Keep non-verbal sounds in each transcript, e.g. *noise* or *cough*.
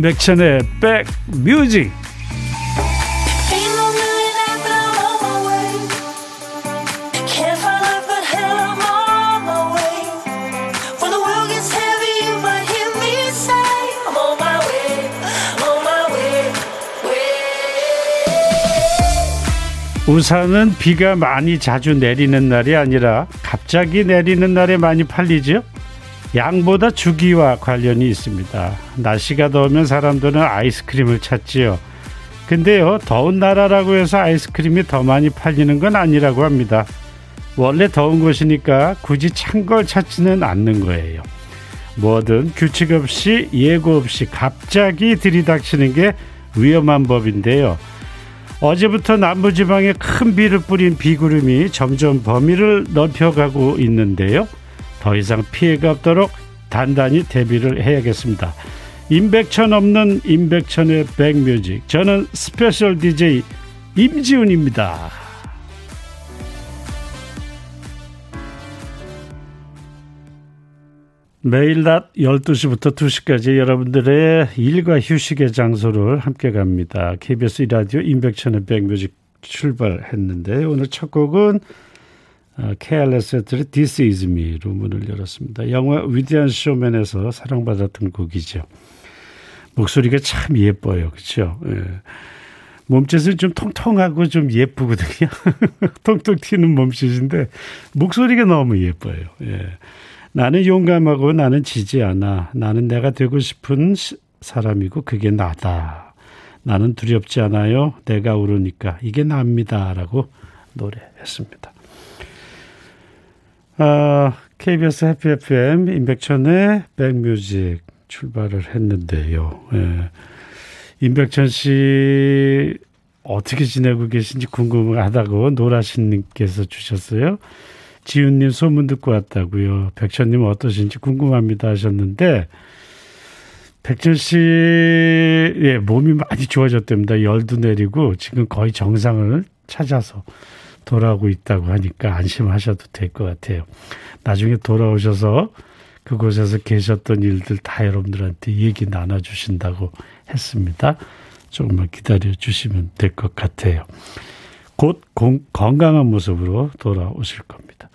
임백천의 백뮤직 우산은 비가 많이 자주 내리는 날이 아니라 갑자기 내리는 날에 많이 팔리죠. 양보다 주기와 관련이 있습니다. 날씨가 더우면 사람들은 아이스크림을 찾지요. 근데요, 더운 나라라고 해서 아이스크림이 더 많이 팔리는 건 아니라고 합니다. 원래 더운 곳이니까 굳이 찬 걸 찾지는 않는 거예요. 뭐든 규칙 없이 예고 없이 갑자기 들이닥치는 게 위험한 법인데요. 어제부터 남부지방에 큰 비를 뿌린 비구름이 점점 범위를 넓혀가고 있는데요. 더 이상 피해가 없도록 단단히 대비를 해야겠습니다. 임백천 없는 임백천의 백뮤직. 저는 special DJ 임지훈입니다. 매일 낮 12시부터 2시까지 여러분들의 일과 휴식의 장소를 함께 갑니다. KBS 라디오 임백천의 백뮤직 출발했는데 오늘 첫 곡은 케알레스의 This Is Me로 문을 열었습니다. 영화 위대한 쇼맨에서 사랑받았던 곡이죠. 목소리가 참 예뻐요. 그렇죠? 예. 몸짓은 좀 통통하고 좀 예쁘거든요. *laughs* 통통 튀는 몸짓인데 목소리가 너무 예뻐요. 예. 나는 용감하고 나는 지지 않아. 나는 내가 되고 싶은 사람이고 그게 나다. 나는 두렵지 않아요. 내가 오르니까 이게 납니다. 라고 노래했습니다. 아, KBS 해피 FM 임백천의 백뮤직 출발을 했는데요. 예. 임백천 씨 어떻게 지내고 계신지 궁금하다고 노라신님께서 주셨어요. 지훈님 소문 듣고 왔다고요. 백천님 어떠신지 궁금합니다 하셨는데 백천 씨의 몸이 많이 좋아졌답니다. 열도 내리고 지금 거의 정상을 찾아서 돌아오고 있다고 하니까 안심하셔도 될 것 같아요. 나중에 돌아오셔서 그곳에서 계셨던 일들 다 여러분들한테 얘기 나눠주신다고 했습니다. 조금만 기다려 주시면 될 것 같아요. 곧 공, 건강한 모습으로 돌아오실 겁니다.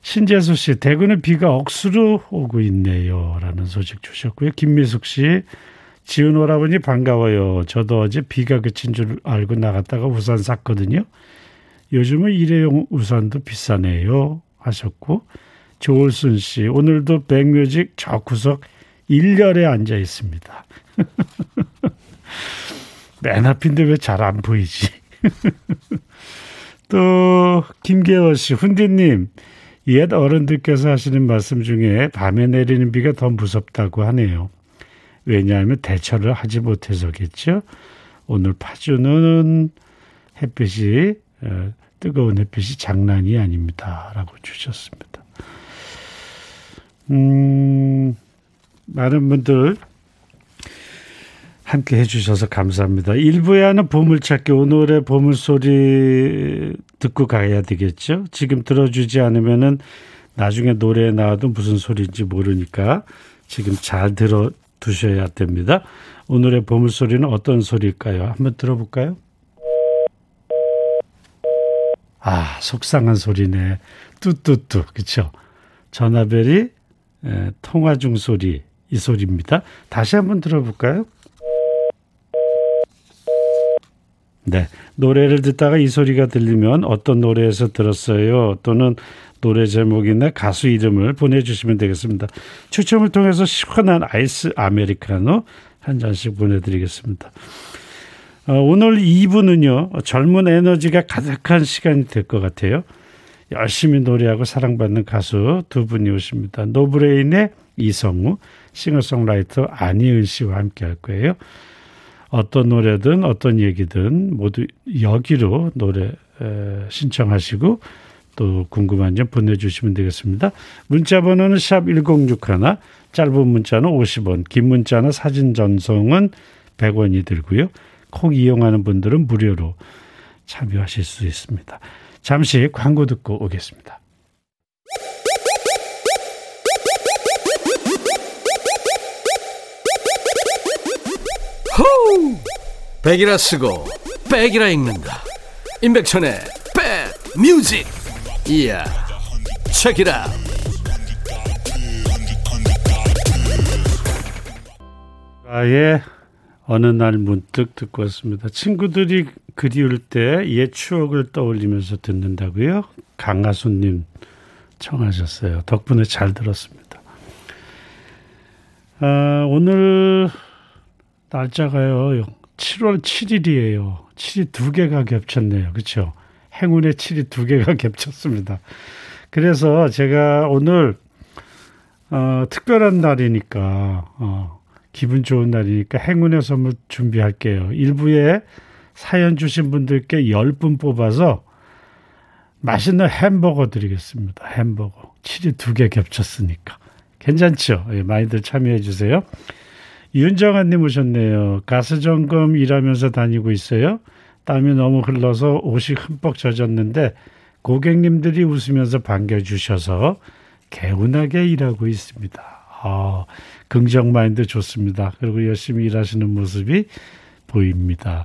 신재수 씨, 대구는 비가 억수로 오고 있네요. 라는 소식 주셨고요. 김미숙 씨, 지은 오라버니 반가워요. 저도 어제 비가 그친 줄 알고 나갔다가 우산 샀거든요. 요즘은 일회용 우산도 비싸네요. 하셨고, 조울순 씨, 오늘도 백뮤직 저 구석 1열에 앉아 있습니다. *laughs* 맨 앞인데 왜 잘 안 보이지? *laughs* 또, 김계월 씨, 훈디님, 옛 어른들께서 하시는 말씀 중에 밤에 내리는 비가 더 무섭다고 하네요. 왜냐하면 대처를 하지 못해서겠죠. 오늘 파주는 햇빛이 어, 뜨거운 햇빛이 장난이 아닙니다. 라고 주셨습니다. 음, 많은 분들 함께 해주셔서 감사합니다. 일부에 하는 보물찾기 오늘의 보물소리 듣고 가야 되겠죠. 지금 들어주지 않으면은 나중에 노래에 나와도 무슨 소리인지 모르니까 지금 잘 들어 두셔야 됩니다. 오늘의 보물소리는 어떤 소리일까요? 한번 들어볼까요? 아, 속상한 소리네. 뚜뚜뚜. 그쵸? 전화벨이 에, 통화 중 소리. 이 소리입니다. 다시 한번 들어볼까요? 네. 노래를 듣다가 이 소리가 들리면 어떤 노래에서 들었어요? 또는 노래 제목이나 가수 이름을 보내주시면 되겠습니다. 추첨을 통해서 시원한 아이스 아메리카노 한 잔씩 보내드리겠습니다. 어, 오늘 2부는요, 젊은 에너지가 가득한 시간이 될 것 같아요. 열심히 노래하고 사랑받는 가수 두 분이 오십니다. 노브레인의 이성우, 싱어송라이터 안예은 씨와 함께 할 거예요. 어떤 노래든 어떤 얘기든 모두 여기로 노래 신청하시고 또 궁금한 점 보내주시면 되겠습니다. 문자 번호는 샵 1061, 짧은 문자는 50원, 긴 문자나 사진 전송은 100원이 들고요. 콩 이용하는 분들은 무료로 참여하실 수 있습니다. 잠시 광고 듣고 오겠습니다. 백이라 쓰고 백이라 읽는다 임백천의 백 뮤직 이야 책이라 아예 어느 날 문득 듣고 왔습니다. 친구들이 그리울 때 옛 추억을 떠올리면서 듣는다고요? 강하수님 청하셨어요. 덕분에 잘 들었습니다. 아, 오늘 날짜가요. 7월 7일이에요. 7이 두 개가 겹쳤네요. 그렇죠? 행운의 7이 두 개가 *laughs* 겹쳤습니다. 그래서 제가 오늘 어, 특별한 날이니까 어, 기분 좋은 날이니까 행운의 선물 준비할게요. 일부에 사연 주신 분들께 10분 뽑아서 맛있는 햄버거 드리겠습니다. 햄버거. 7이 두개 겹쳤으니까. 괜찮죠? 예, 많이들 참여해 주세요. 윤정아님 오셨네요. 가스 점검 일하면서 다니고 있어요. 땀이 너무 흘러서 옷이 흠뻑 젖었는데 고객님들이 웃으면서 반겨주셔서 개운하게 일하고 있습니다. 아, 긍정 마인드 좋습니다. 그리고 열심히 일하시는 모습이 보입니다.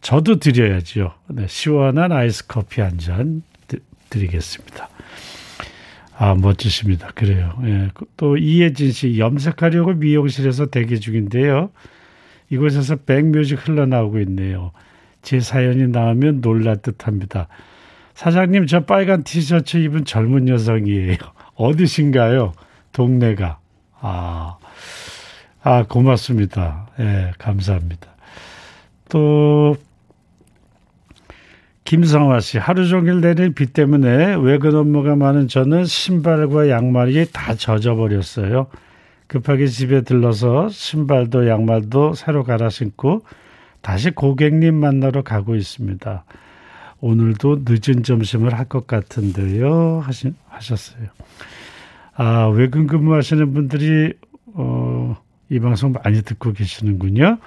저도 드려야죠. 네, 시원한 아이스 커피 한 잔 드리겠습니다. 아, 멋지십니다. 그래요. 예. 또 이혜진 씨 염색하려고 미용실에서 대기 중인데요. 이곳에서 백뮤직 흘러나오고 있네요. 제 사연이 나오면 놀랄 듯합니다. 사장님, 저 빨간 티셔츠 입은 젊은 여성이에요. *laughs* 어디신가요? 동네가. 아, 아, 고맙습니다. 예, 감사합니다. 또, 김성화 씨, 하루 종일 내린 비 때문에 외근 업무가 많은 저는 신발과 양말이 다 젖어버렸어요. 급하게 집에 들러서 신발도 양말도 새로 갈아 신고 다시 고객님 만나러 가고 있습니다. 오늘도 늦은 점심을 할 것 같은데요. 하시, 하셨어요. 아, 외근 근무하시는 분들이, 어, 이 방송 많이 듣고 계시는군요.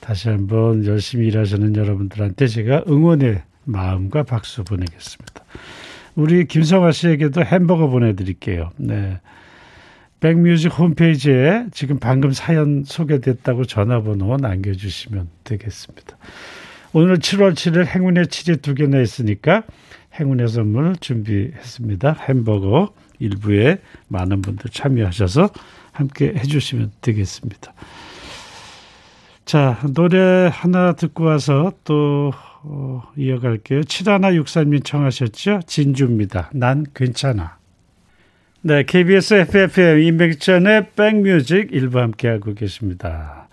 다시 한번 열심히 일하시는 여러분들한테 제가 응원의 마음과 박수 보내겠습니다. 우리 김성화 씨에게도 햄버거 보내드릴게요. 네. 백뮤직 홈페이지에 지금 방금 사연 소개됐다고 전화번호 남겨주시면 되겠습니다. 오늘 7월 7일 행운의 7이 두 개나 있으니까 행운의 선물 준비했습니다. 햄버거 일부에 많은 분들 참여하셔서 함께 해주시면 되겠습니다. 자, 노래 하나 듣고 와서 또 어, 이어갈게요. 7163님 청하셨죠? 진주입니다. 난 괜찮아. 네, KBS FFM 인백천의 백뮤직 일부 함께하고 계십니다.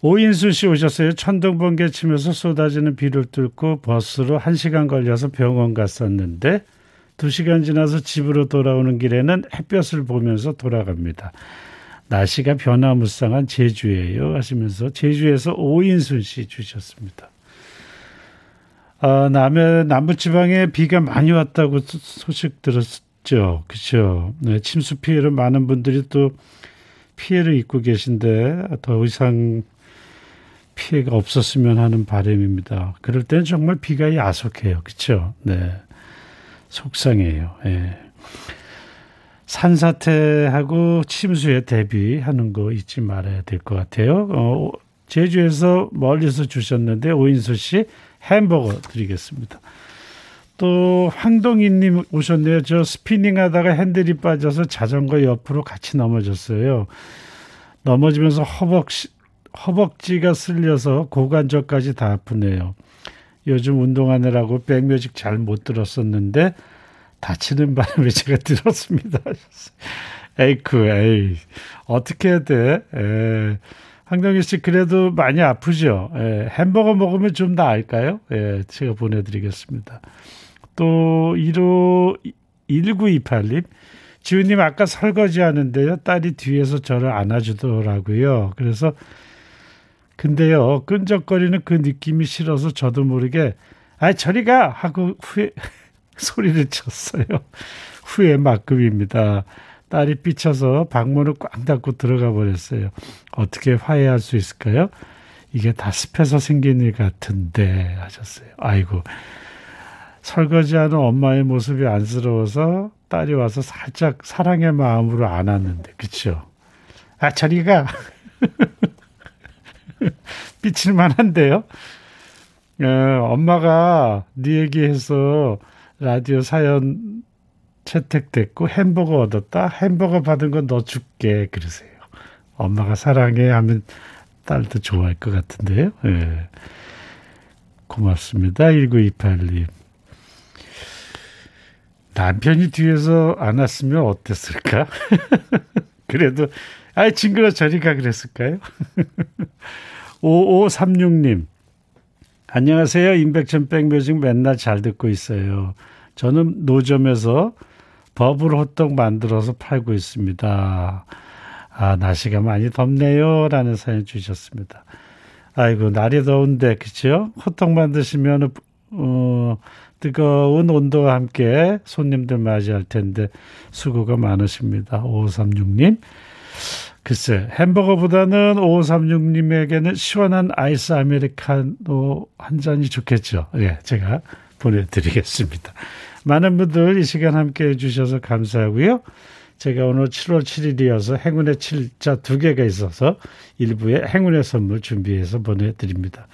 오인수 씨 오셨어요. 천둥 번개 치면서 쏟아지는 비를 뚫고 버스로 1시간 걸려서 병원 갔었는데 2시간 지나서 집으로 돌아오는 길에는 햇볕을 보면서 돌아갑니다. 날씨가 변화무쌍한 제주예요 하시면서 제주에서 오인순 씨 주셨습니다. 아, 남해 남부 지방에 비가 많이 왔다고 소식 들었죠. 그렇죠. 네, 침수 피해를 많은 분들이 또 피해를 입고 계신데 더 이상 피해가 없었으면 하는 바람입니다. 그럴 때는 정말 비가 야속해요. 그렇죠? 네. 속상해요. 예. 산사태하고 침수에 대비하는 거 잊지 말아야 될 것 같아요. 어, 제주에서 멀리서 주셨는데 오인수 씨 햄버거 드리겠습니다. 또 황동희님 오셨네요. 저 스피닝 하다가 핸들이 빠져서 자전거 옆으로 같이 넘어졌어요. 넘어지면서 허벅지, 허벅지가 쓸려서 고관절까지 다 아프네요. 요즘 운동하느라고 백뮤직 잘 못 들었었는데 다치는 바람에 *laughs* 제가 들었습니다. *laughs* 에이크, 에이. 어떻게 해야 돼? 에. 황동희 씨 그래도 많이 아프죠? 에. 햄버거 먹으면 좀 나을까요? 예, 제가 보내드리겠습니다. 또 1호 1928님 지훈님 아까 설거지 하는데요. 딸이 뒤에서 저를 안아주더라고요. 그래서 근데요 끈적거리는 그 느낌이 싫어서 저도 모르게 아 저리 가 하고 후에 *laughs* 소리를 쳤어요. 후에 막급입니다. 딸이 삐쳐서 방문을 꽉 닫고 들어가 버렸어요. 어떻게 화해할 수 있을까요? 이게 다 습해서 생긴 일 같은데 하셨어요. 아이고 설거지하는 엄마의 모습이 안쓰러워서 딸이 와서 살짝 사랑의 마음으로 안았는데 그쵸? 아 저리가 *laughs* *laughs* 삐칠만 한데요. 어, 엄마가 네 얘기해서 라디오 사연 채택됐고 햄버거 얻었다. 햄버거 받은 건 너 줄게. 그러세요. 엄마가 사랑해 하면 딸도 좋아할 것 같은데요. 예. 고맙습니다. 1928님. 남편이 뒤에서 안았으면 어땠을까? *laughs* 그래도, 아이, 징그러 저리 가 그랬을까요? *laughs* 5536님. 안녕하세요. 임백천 백뮤직 맨날 잘 듣고 있어요. 저는 노점에서 버블 호떡 만들어서 팔고 있습니다. 아, 날씨가 많이 덥네요. 라는 사연 주셨습니다. 아이고, 날이 더운데, 그쵸? 호떡 만드시면, 어, 뜨거운 온도와 함께 손님들 맞이할 텐데, 수고가 많으십니다. 5536님. 글쎄, 햄버거보다는 5536님에게는 시원한 아이스 아메리카노 한 잔이 좋겠죠. 예, 제가 보내드리겠습니다. 많은 분들 이 시간 함께 해주셔서 감사하고요. 제가 오늘 7월 7일이어서 행운의 7자 두 개가 있어서 일부에 행운의 선물 준비해서 보내드립니다.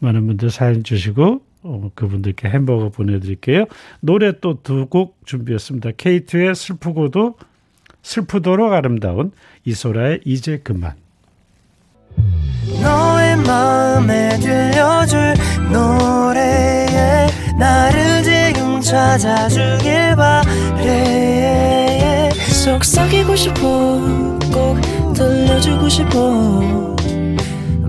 많은 분들 사연 주시고 어, 그분들께 햄버거 보내드릴게요. 노래 또 두 곡 준비했습니다. K2의 슬프고도 슬프도록 아름다운 이소라의 이제 그만. 너의 마음에 들려줄 노래에 나를 지금 찾아주길 바래. 속삭이고 싶어 꼭 들려주고 싶어.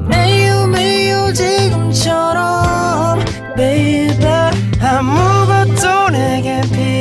매우 매우 지금처럼 baby. 아무것도 내게 필요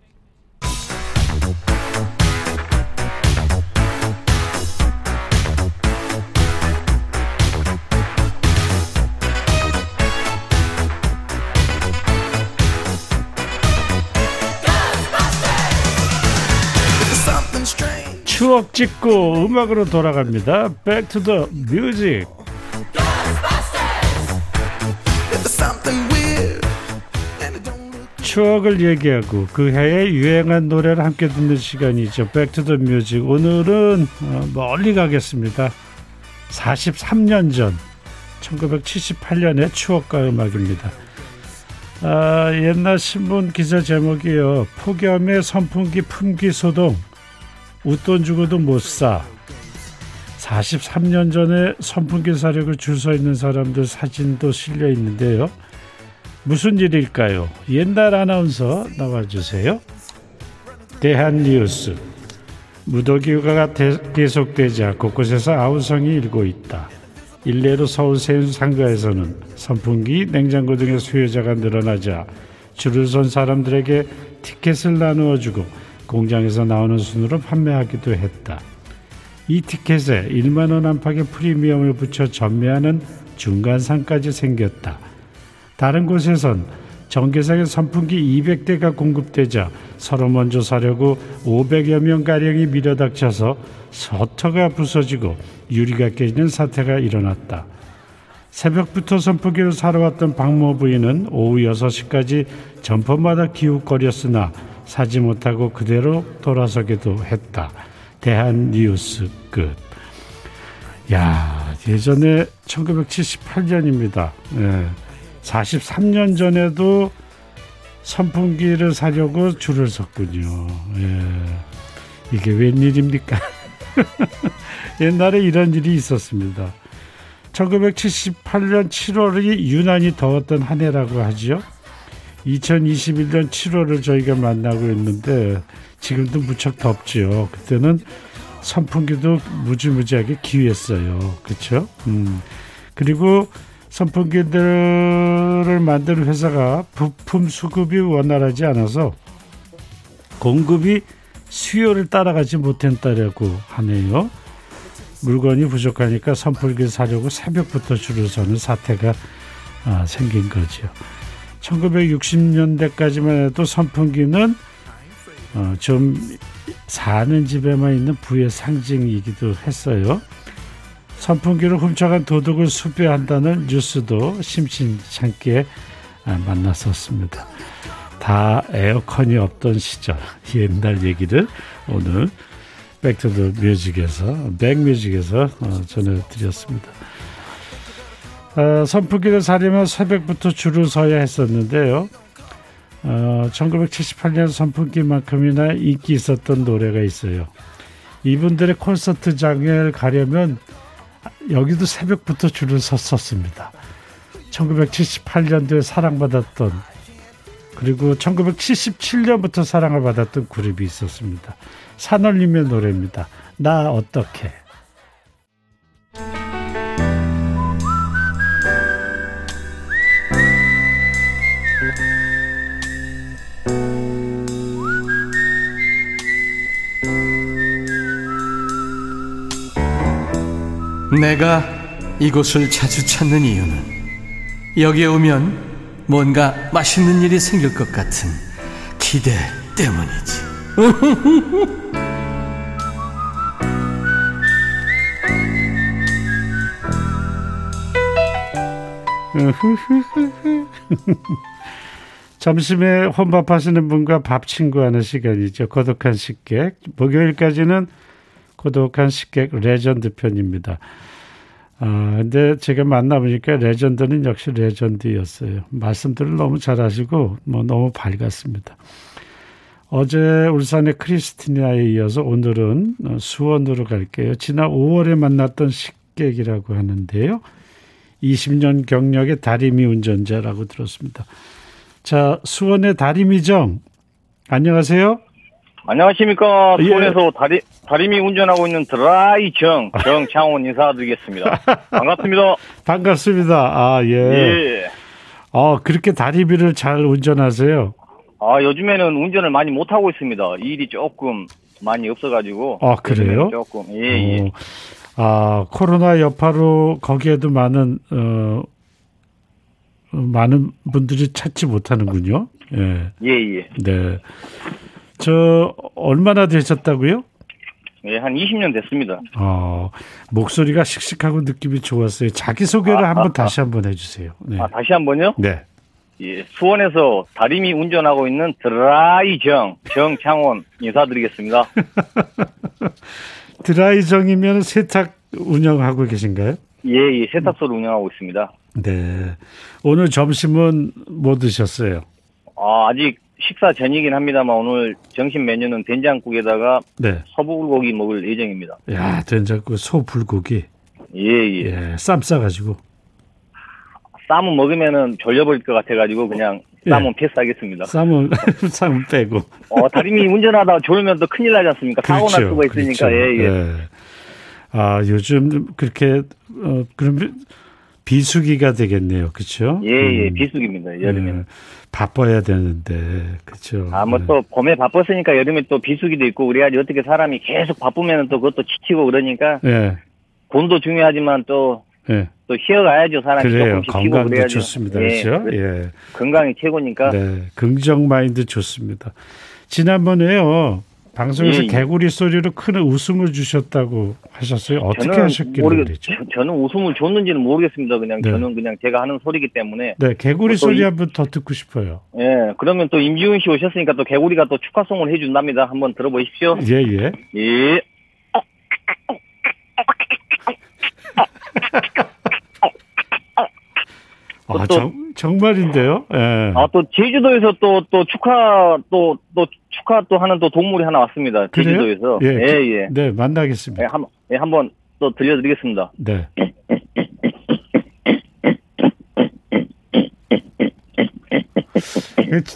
추억 찍고 음악으로 돌아갑니다. Back to the music. 추억을 얘기하고 그 해에 유행한 노래를 함께 듣는 시간이죠. Back to the music. 오늘은 어, 멀리 가겠습니다. 43년 전 1978년의 추억과 음악입니다. 아, 옛날 신문 기사 제목이요. 폭염의 선풍기 품귀 소동 웃돈 주고도 못 사. 43년 전에 선풍기 사려고 줄 서 있는 사람들 사진도 실려 있는데요. 무슨 일일까요? 옛날 아나운서 나와주세요. 대한뉴스 무더기가 계속되자 곳곳에서 아우성이 일고 있다. 일례로 서울 세운 상가에서는 선풍기, 냉장고 등의 수요자가 늘어나자 줄을 선 사람들에게 티켓을 나누어 주고 공장에서 나오는 순으로 판매하기도 했다. 이 티켓에 1만 원 안팎의 프리미엄을 붙여 전매하는 중간상까지 생겼다. 다른 곳에선 전개상의 선풍기 200대가 공급되자 서로 먼저 사려고 500여 명 가량이 밀어닥쳐서 서터가 부서지고 유리가 깨지는 사태가 일어났다. 새벽부터 선풍기를 사러 왔던 박모 부인은 오후 6시까지 점퍼마다 기웃거렸으나 사지 못하고 그대로 돌아서기도 했다. 대한 뉴스 끝. 야, 예전에 1978년입니다. 예, 43년 전에도 선풍기를 사려고 줄을 섰군요. 예, 이게 웬일입니까? *laughs* 옛날에 이런 일이 있었습니다. 1978년 7월이 유난히 더웠던 한 해라고 하죠. 2021년 7월을 저희가 만나고 있는데 지금도 무척 덥죠. 그때는 선풍기도 무지무지하게 기했어요. 그렇죠? 음. 그리고 선풍기들을 만드는 회사가 부품 수급이 원활하지 않아서 공급이 수요를 따라가지 못했다라고 하네요. 물건이 부족하니까 선풍기 사려고 새벽부터 줄을 서는 사태가 아, 생긴 거죠. 1960년대까지만 해도 선풍기는 어, 좀 사는 집에만 있는 부의 상징이기도 했어요. 선풍기를 훔쳐간 도둑을 수배한다는 뉴스도 심심찮게 아, 만났었습니다. 다 에어컨이 없던 시절 *laughs* 옛날 얘기를 오늘 Back to the Music에서 백뮤직에서 어, 전해드렸습니다. 어, 선풍기를 사려면 새벽부터 줄을 서야 했었는데요. 어, 1978년 선풍기만큼이나 인기 있었던 노래가 있어요. 이분들의 콘서트장을 가려면 여기도 새벽부터 줄을 섰었습니다. 1978년도에 사랑받았던 그리고 1977년부터 사랑을 받았던 그룹이 있었습니다. 산울림의 노래입니다. 나 어떻게 내가 이곳을 자주 찾는 이유는 여기에 오면 뭔가 맛있는 일이 생길 것 같은 기대 때문이지. *laughs* 점심에 혼밥하시는 분과 밥 친구하는 시간이죠. 고독한 식객. 목요일까지는 고독한 식객 레전드 편입니다. 아, 근데 제가 만나보니까 레전드는 역시 레전드였어요. 말씀들을 너무 잘하시고, 뭐, 너무 밝았습니다. 어제 울산의 크리스티나에 이어서 오늘은 수원으로 갈게요. 지난 5월에 만났던 식객이라고 하는데요. 20년 경력의 다리미 운전자라고 들었습니다. 자, 수원의 다리미정. 안녕하세요. 안녕하십니까. 예. 수원에서 다리, 다리미 운전하고 있는 드라이 정, 정창원 인사드리겠습니다. *laughs* 반갑습니다. 반갑습니다. 아, 예. 예. 어, 그렇게 다리미를 잘 운전하세요. 아, 요즘에는 운전을 많이 못하고 있습니다. 일이 조금 많이 없어가지고. 아, 그래요? 조금, 예, 예. 어, 아, 코로나 여파로 거기에도 많은, 어, 어, 많은 분들이 찾지 못하는군요. 예. 예, 예. 네. 저, 얼마나 되셨다고요? 예, 한 20년 됐습니다. 어, 목소리가 씩씩하고 느낌이 좋았어요. 자기 소개를 아, 한번 아, 다시 한번 해주세요. 네. 아, 다시 한 번요? 네. 예. 수원에서 다리미 운전하고 있는 드라이 정, 정창원 인사드리겠습니다. *laughs* 드라이정이면 세탁 운영하고 계신가요? 예, 예. 세탁소를 운영하고 있습니다. 네. 오늘 점심은 뭐 드셨어요? 아, 아직 식사 전이긴 합니다만 오늘 점심 메뉴는 된장국에다가 네. 서불고기 먹을 예정입니다. 야, 된장국 소 불고기. 예, 예. 예, 쌈 싸가지고. 쌈은 먹으면은 졸려버릴 것 같아가지고 그냥 예. 쌈은 패스하겠습니다. 쌈은, *laughs* 쌈은 빼고. 어, 다리미 운전하다가 졸면 또 큰일 나지 않습니까? 사고 날 수가 있으니까, 그렇죠. 예, 예. 예. 아, 요즘 그렇게, 어, 그럼 비수기가 되겠네요. 그렇죠? 예, 예, 비수기입니다, 여름에는. 예, 바빠야 되는데, 그렇죠. 아, 뭐 예. 또 봄에 바빴으니까 여름에 또 비수기도 있고 그래야지 어떻게 사람이 계속 바쁘면 또 그것도 지치고 그러니까 예, 돈도 중요하지만 또, 예. 또 쉬어가야죠. 사람이 그래요. 조금씩 건강도 그래야죠. 좋습니다. 예, 그렇죠? 예. 건강이 최고니까. 네, 긍정 마인드 좋습니다. 지난번에요 방송에서 예, 예. 개구리 소리로 큰 웃음을 주셨다고 하셨어요. 어떻게 하셨길래 모르겠, 그랬죠? 저- 저는 웃음을 줬는지는 모르겠습니다. 그냥 네. 저는 그냥 제가 하는 소리기 때문에. 네, 개구리 또 소리 이- 한번 더 듣고 싶어요. 예, 그러면 또 임지훈 씨 오셨으니까 또 개구리가 또 축하송을 해준답니다. 한번 들어보십시오. 예, 예. 예. *laughs* 아, 또- 정, 정말인데요. 예. 아, 또 제주도에서 또, 또 축하, 또, 또 축하 또 하는 또 동물이 하나 왔습니다. 그래요? 제주도에서. 예, 예, 그- 예. 네, 예, 만나겠습니다. 한, 예, 한번 또 들려드리겠습니다. 네.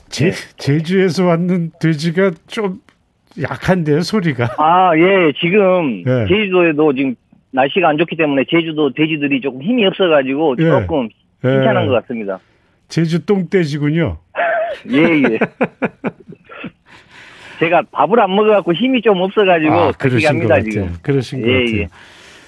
제, 제주에서 왔는 돼지가 좀 약한데요, 소리가. 아, 예, 지금 예. 제주도에도 지금 날씨가 안 좋기 때문에 제주도 돼지들이 조금 힘이 없어가지고 예. 조금 예. 괜찮은 것 같습니다. 제주 똥돼지군요. 예, 예. 제가 밥을 안 먹어갖고 힘이 좀 없어가지고 아, 그렇게 그러신 것 합니다, 같아요. 지금. 그러신 것 예, 같아요. 예.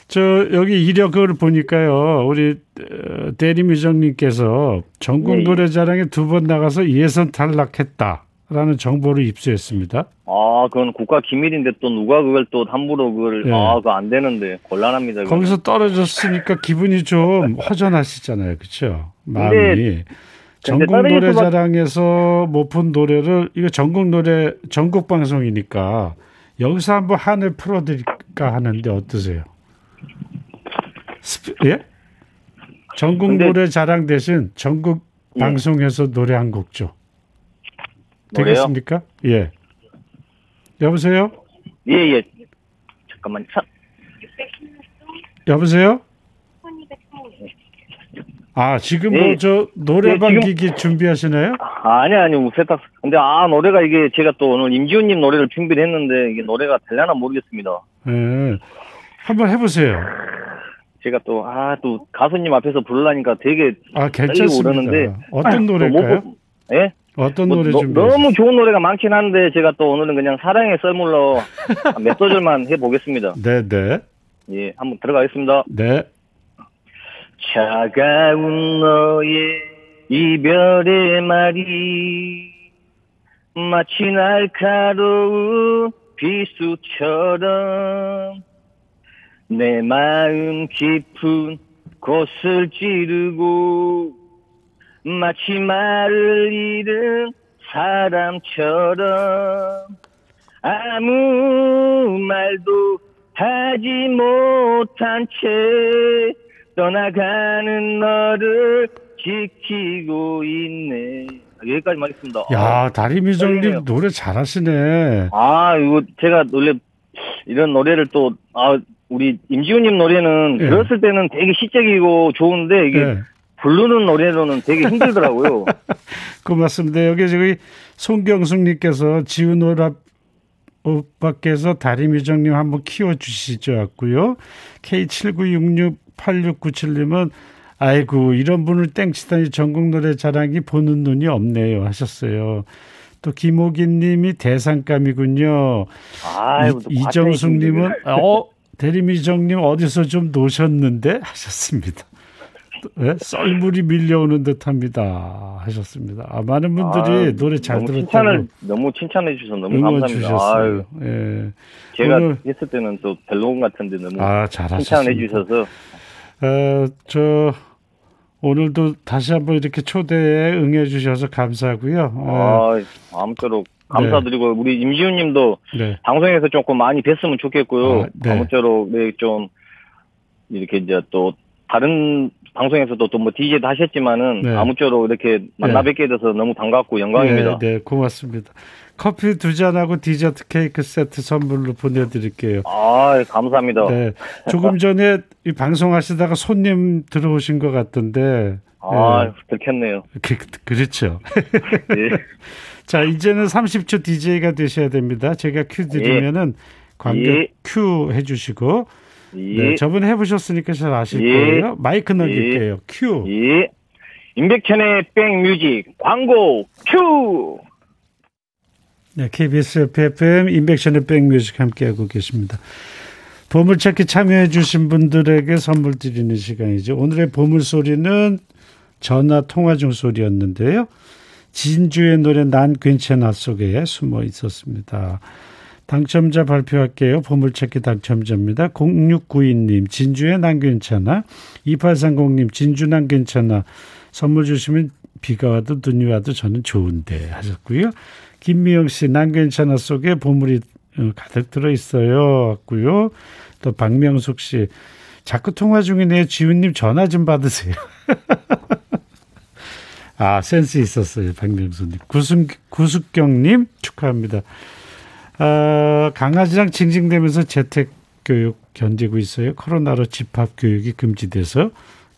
저 여기 이력을 보니까요, 우리 어, 대리미정님께서 전국 예, 예. 노래자랑에 두 번 나가서 예선 탈락했다. 라는 정보를 입수했습니다. 아, 그건 국가 기밀인데 또 누가 그걸 또 함부로 그걸 예. 아, 그거 안 되는데 곤란합니다. 그거는. 거기서 떨어졌으니까 기분이 좀 허전하시잖아요. 그렇죠? 마음이. 전국 떨어질 노래 수밖- 자랑에서 못푼 노래를 이거 전국 노래 전국 방송이니까 여기서 한번 한을 풀어 드릴까 하는데 어떠세요? 스피, 예? 전국 근데- 노래 자랑 대신 전국 예. 방송에서 노래 한곡 줘. 되겠습니까? 예. 여보세요? 예, 예. 잠깐만. 차, 여보세요? 아, 지금 예. 뭐저 노래방 예, 지금- 기기 준비하시나요? 아, 아니, 아니, 뭐 세탁. 근데, 아, 노래가 이게 제가 또 오늘 임지훈 님 노래를 준비를 했는데, 이게 노래가 되려나 모르겠습니다. 예. 한번 해보세요. 제가 또, 아, 또 가수님 앞에서 부르려니까 되게, 아, 괜찮습니다. 그러는데. 어떤 또 노래일까요? 못- 예? 어떤 뭐, 노래 너, 준비하셨어요? 너무 좋은 노래가 많긴 한데, 제가 또 오늘은 그냥 사랑의 썰물로 *laughs* 몇 소절만 해보겠습니다. 네, 네. 예, 한번 들어가겠습니다. 네. 차가운 너의 이별의 말이 마치 날카로운 비수처럼 내 마음 깊은 곳을 찌르고 마치 말을 잃은 사람처럼 아무 말도 하지 못한 채 떠나가는 너를 지키고 있네. 여기까지만 하겠습니다. 야, 다리미정님. 노래 잘하시네. 아, 이거 제가 원래 이런 노래를 또, 아, 우리 임지훈님 노래는 예. 들었을 때는 되게 시적이고 좋은데 이게 네. 부르는 노래로는 되게 힘들더라고요. *laughs* 고맙습니다. 여기 저기 송경숙님께서 지훈 오랍 오빠께서 다리미정님 한번 키워주시죠. 왔고요. K79668697님은 아이고 이런 분을 땡치다니 전국 노래 자랑이 보는 눈이 없네요 하셨어요. 또 김호기님이 대상감이군요. 아이고, 이정숙님은 어 대리미정님 어디서 좀 노셨는데 하셨습니다. 네? 썰물이 밀려오는 듯합니다 하셨습니다. 아, 많은 분들이 아유, 노래 잘 너무 들었다고 칭찬을 너무 칭찬해 주셔서 너무 감사합니다. 주셨어요. 아유, 예. 제가 오늘- 했을 때는 또 별로운 같은데 너무 아 칭찬해. 주셔서 어, 저 오늘도 다시 한번 이렇게 초대에 응해 주셔서 감사하고요. 어, 아, 아무쪼록 감사드리고 우리 임지훈님도 네. 방송에서 조금 많이 뵀으면 좋겠고요. 아, 네. 아무쪼록 네, 좀 이렇게 이제 또 다른 방송에서도 또 뭐 DJ도 하셨지만은 네. 아무쪼록 이렇게 만나 뵙게 돼서 너무 반갑고 영광입니다. 네, 네, 고맙습니다. 커피 두 잔하고 디저트 케이크 세트 선물로 보내드릴게요. 아, 감사합니다. 네, 조금 *laughs* 전에 이 방송하시다가 손님 들어오신 것 같던데. 아, 들켰네요. 그, 그렇죠. *laughs* 예. *laughs* 자, 이제는 30초 DJ가 되셔야 됩니다. 제가 큐 드리면은 관객 예. 큐 해주시고. 예. 네, 저번에 해보셨으니까 잘 아실 예. 거예요. 마이크 넘길게요. 큐. 예. 임백천의 백뮤직 광고 큐! 네, KBS 해피FM 임백천의 백뮤직 함께하고 계십니다. 보물찾기 참여해 주신 분들에게 선물 드리는 시간이죠. 오늘의 보물소리는 전화 통화 중 소리였는데요. 진주의 노래 난 괜찮아 속에 숨어 있었습니다. 당첨자 발표할게요. 보물찾기 당첨자입니다. 0692님 진주의 난 괜찮아 2830님 진주 난 괜찮아 선물 주시면 비가 와도 눈이 와도 저는 좋은데 하셨고요. 김미영 씨, 난 괜찮아 속에 보물이 어, 가득 들어 있어요. 왔고요. 또 박명숙 씨, 자꾸 통화 중이네요. 지훈님 전화 좀 받으세요. *laughs* 아, 센스 있었어요. 박명숙님. 구승, 구숙경님 축하합니다. 아, 강아지랑 징징대면서 재택 교육 견디고 있어요. 코로나로 집합 교육이 금지돼서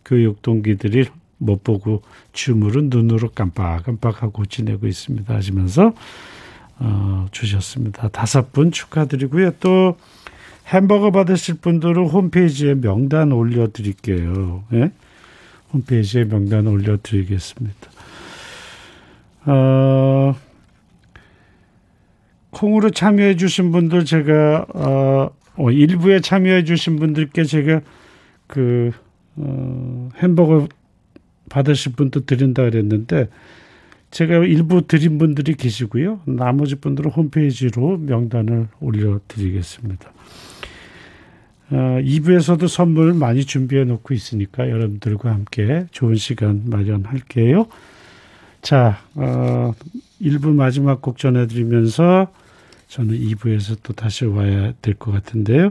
교육 동기들이 못 보고 춤으로 눈으로 깜빡깜빡하고 지내고 있습니다 하시면서 어, 주셨습니다. 다섯 분 축하드리고요. 또 햄버거 받으실 분들은 홈페이지에 명단 올려드릴게요. 예? 홈페이지에 명단 올려드리겠습니다. 어, 콩으로 참여해 주신 분들 제가 어, 어, 일부에 참여해 주신 분들께 제가 그 어, 햄버거 받으실 분도 드린다 그랬는데 제가 일부 드린 분들이 계시고요. 나머지 분들은 홈페이지로 명단을 올려드리겠습니다. 어, 2부에서도 선물 많이 준비해 놓고 있으니까 여러분들과 함께 좋은 시간 마련할게요. 자, 어, 1부 마지막 곡 전해드리면서 저는 2부에서 또 다시 와야 될 것 같은데요.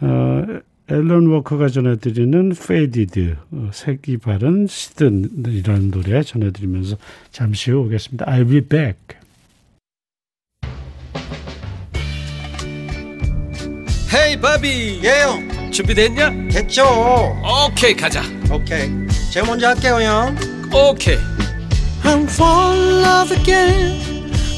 어, 앨런 워커가 전해드리는 Faded, 어, 색이 바른 시든 이라는 노래 전해드리면서 잠시 후 오겠습니다. I'll be back. 헤이 바비 예영 준비됐냐? 됐죠 오케이 가자 오케이 제가 먼저 할게요 형 오케이 I'm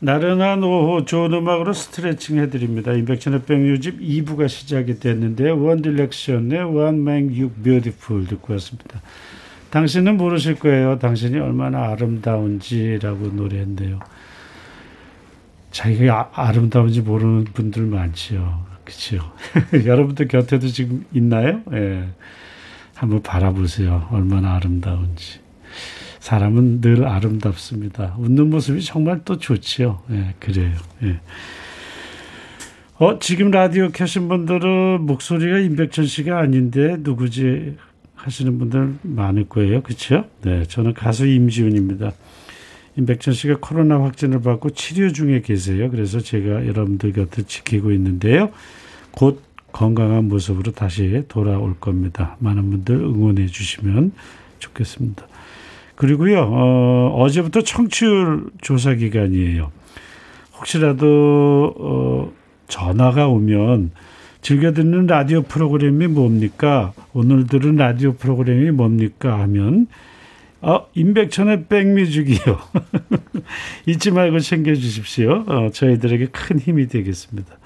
나른한 오후 좋은 음악으로 스트레칭 해드립니다. 임백천의 백뮤직 2부가 시작이 됐는데요. One Direction의 One Man 듣고 왔습니다. 당신은 모르실 거예요. 당신이 얼마나 아름다운지라고 노래했는데요. 자기가 아, 름다운지 모르는 분들 많지요. 그렇죠. *laughs* 여러분들 곁에도 지금 있나요? 예. 한번 바라보세요. 얼마나 아름다운지. 사람은 늘 아름답습니다. 웃는 모습이 정말 또 좋지요. 예, 그래요. 예. 어, 지금 라디오 켜신 분들은 목소리가 임백천 씨가 아닌데 누구지 하시는 분들 많을 거예요. 그렇죠? 네, 저는 가수 임지훈입니다. 임백천 씨가 코로나 확진을 받고 치료 중에 계세요. 그래서 제가 여러분들 곁을 지키고 있는데요. 곧 건강한 모습으로 다시 돌아올 겁니다. 많은 분들 응원해 주시면 좋겠습니다. 그리고요, 어, 어제부터 청취율 조사 기간이에요. 혹시라도, 어, 전화가 오면 즐겨 듣는 라디오 프로그램이 뭡니까? 오늘 들은 라디오 프로그램이 뭡니까? 하면, 어, 임백천의 백뮤직이요. *laughs* 잊지 말고 챙겨주십시오. 어, 저희들에게 큰 힘이 되겠습니다.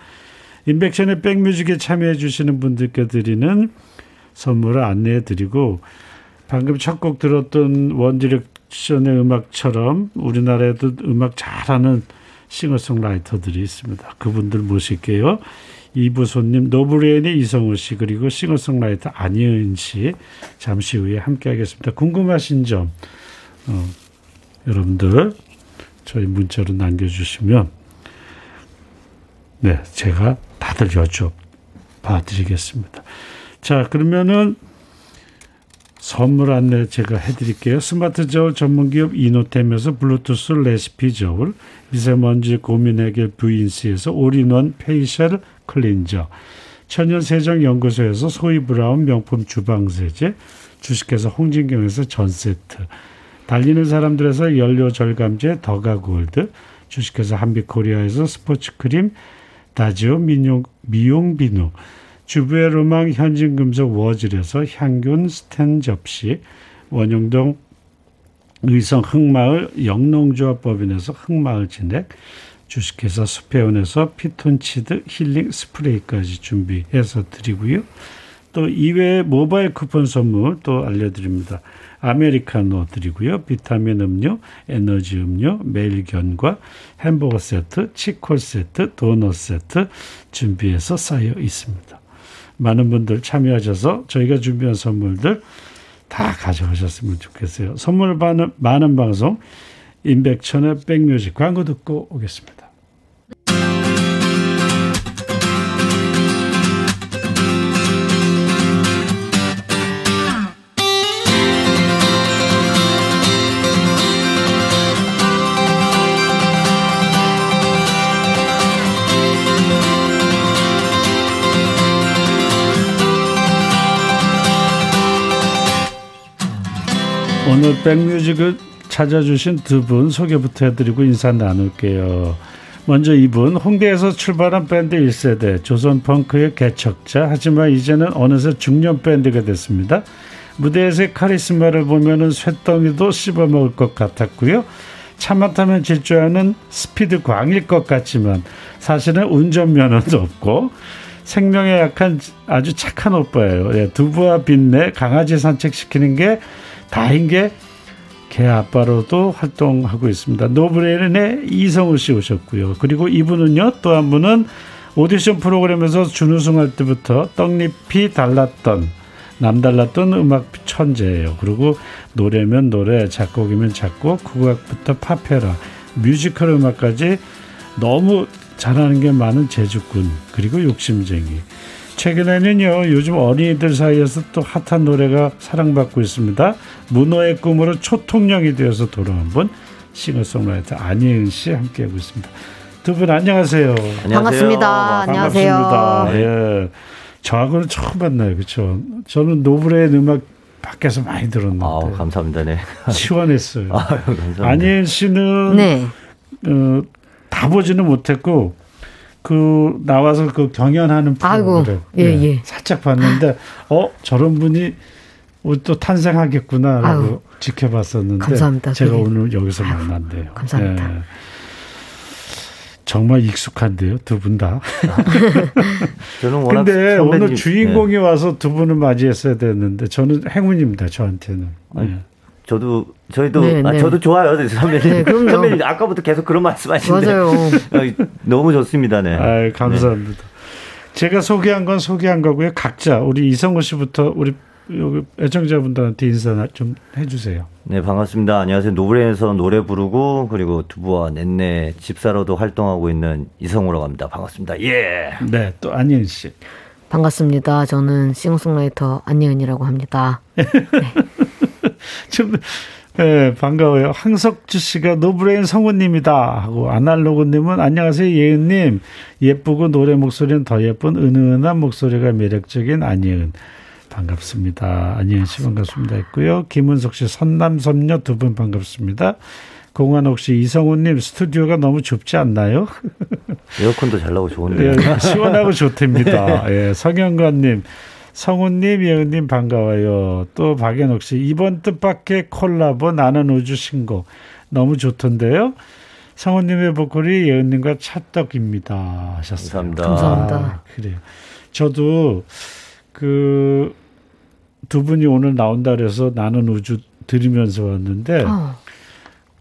임백천의 백뮤직에 참여해 주시는 분들께 드리는 선물을 안내해 드리고, 방금 첫 곡 들었던 원디렉션의 음악처럼 우리나라에도 음악 잘하는 싱어송라이터들이 있습니다. 그분들 모실게요. 2부 손님 노브레인의 이성우 씨 그리고 싱어송라이터 안예은 씨 잠시 후에 함께 하겠습니다. 궁금하신 점 어, 여러분들 저희 문자로 남겨주시면 네 제가 다들 여쭤봐 드리겠습니다. 자 그러면은 선물 안내 제가 해드릴게요. 스마트 저울 전문기업 이노템에서 블루투스 레시피 저울, 미세먼지 고민 해결 부인스에서 all-in-one facial cleanser, 천연세정연구소에서 소이브라운 명품 주방세제, 주식회사 홍진경에서 전 세트, 달리는 사람들에서 연료 절감제 더가골드, 주식회사 한빛코리아에서 스포츠크림, 다지오 미용, 미용 비누, 주부의 로망 현진금속 워즐에서 항균 스텐 접시, 원영동 의성 흑마을 영농조합법인에서 흑마을 진액, 주식회사 수페온에서 피톤치드 힐링 스프레이까지 준비해서 드리고요. 또 이외에 모바일 쿠폰 선물 또 알려드립니다. 아메리카노 드리고요. 비타민 음료, 에너지 음료, 매일견과 햄버거 세트, 치콜 세트, 도넛 세트 준비해서 쌓여 있습니다. 많은 분들 참여하셔서 저희가 준비한 선물들 다 가져가셨으면 좋겠어요. 선물 받는 많은 방송 임백천의 백뮤직 광고 듣고 오겠습니다. 오늘 백뮤직을 찾아주신 두 분 소개부터 해드리고 인사 나눌게요. 먼저 이분 홍대에서 출발한 밴드 1세대 조선 펑크의 개척자 하지만 이제는 어느새 중년 밴드가 됐습니다. 무대에서의 카리스마를 보면은 쇳덩이도 씹어먹을 것 같았고요. 차만 타면 질주하는 스피드 광일 것 같지만 사실은 운전면허도 없고 생명에 약한 아주 착한 오빠예요. 예, 두부와 빛내 강아지 산책시키는 게 다인 게 개 아빠로도 활동하고 있습니다. 노브레인의 이성우 씨 오셨고요. 그리고 이분은요 또 한 분은 오디션 프로그램에서 준우승할 때부터 떡잎이 달랐던 남달랐던 음악 천재예요. 그리고 노래면 노래, 작곡이면 작곡, 국악부터 팝페라, 뮤지컬 음악까지 너무 잘하는 게 많은 재주꾼 그리고 욕심쟁이. 최근에는요 요즘 어린이들 사이에서 또 핫한 노래가 사랑받고 있습니다. 문어의 꿈으로 초통령이 되어서 돌아온 분 싱어송라이터 안예은 씨 함께하고 있습니다. 두 분 안녕하세요. 반갑습니다. 안녕하세요. 반갑습니다. 예. 저하고는 처음 만나요. 그렇죠? 저는 노브레의 음악 밖에서 많이 들었는데 아, 감사합니다. 네. 시원했어요. *laughs* 아, 감사합니다. 안예은 씨는 네. 어, 다 보지는 못했고 그 나와서 그 경연하는 프로그램 예, 예. 살짝 봤는데 어 저런 분이 또 탄생하겠구나라고 아유, 지켜봤었는데 감사합니다. 제가 그게. 오늘 여기서 만난대요. 감사합니다. 예. 정말 익숙한데요, 두 분 다. *laughs* 저는 워낙 근데 선배님- 오늘 주인공이 와서 두 분을 맞이했어야 됐는데 저는 행운입니다, 저한테는. 아니, 예. 네. 저도 저희도 네, 아, 네. 저도 좋아요, 선배님. 네. 선배님 아까부터 계속 그런 말씀하시는데 맞아요. *laughs* 어, 너무 좋습니다, 네. 아유, 감사합니다. 제가 소개한 건 소개한 거고요. 각자 우리 이성우 씨부터 우리 여기 애청자분들한테 인사 좀 해주세요. 네, 반갑습니다. 안녕하세요. 노브레에서 노래 부르고 그리고 두부와 넷내 집사로도 활동하고 있는 이성우라고 합니다. 반갑습니다. 예. 네, 또 안예은 씨. 반갑습니다. 저는 싱어송라이터 안예은이라고 합니다. *laughs* 좀 네, 반가워요. 항석주 씨가 노브레인 성우님이다 하고 아날로그님은 안녕하세요 예은님 예쁘고 노래 목소리는 더 예쁜 은은한 목소리가 매력적인 안예은 반갑습니다. 안예은 씨 반갑습니다 했고요. 김은석 씨 선남선녀 두 분 반갑습니다. 공한옥 씨 이성우님 스튜디오가 너무 좁지 않나요? 에어컨도 잘 나고 좋은데. 예, 시원하고 좋답니다. 예, 성현관님, 성훈님, 예은님 반가워요. 또 박연옥 씨 이번 뜻밖의 콜라보 나는 우주 신곡 너무 좋던데요. 성훈님의 보컬이 예은님과 찰떡입니다 하셨어요. 감사합니다. 감사합니다. 아, 그래요. 저도 그 두 분이 오늘 나온다 그래서 나는 우주 들으면서 왔는데 어,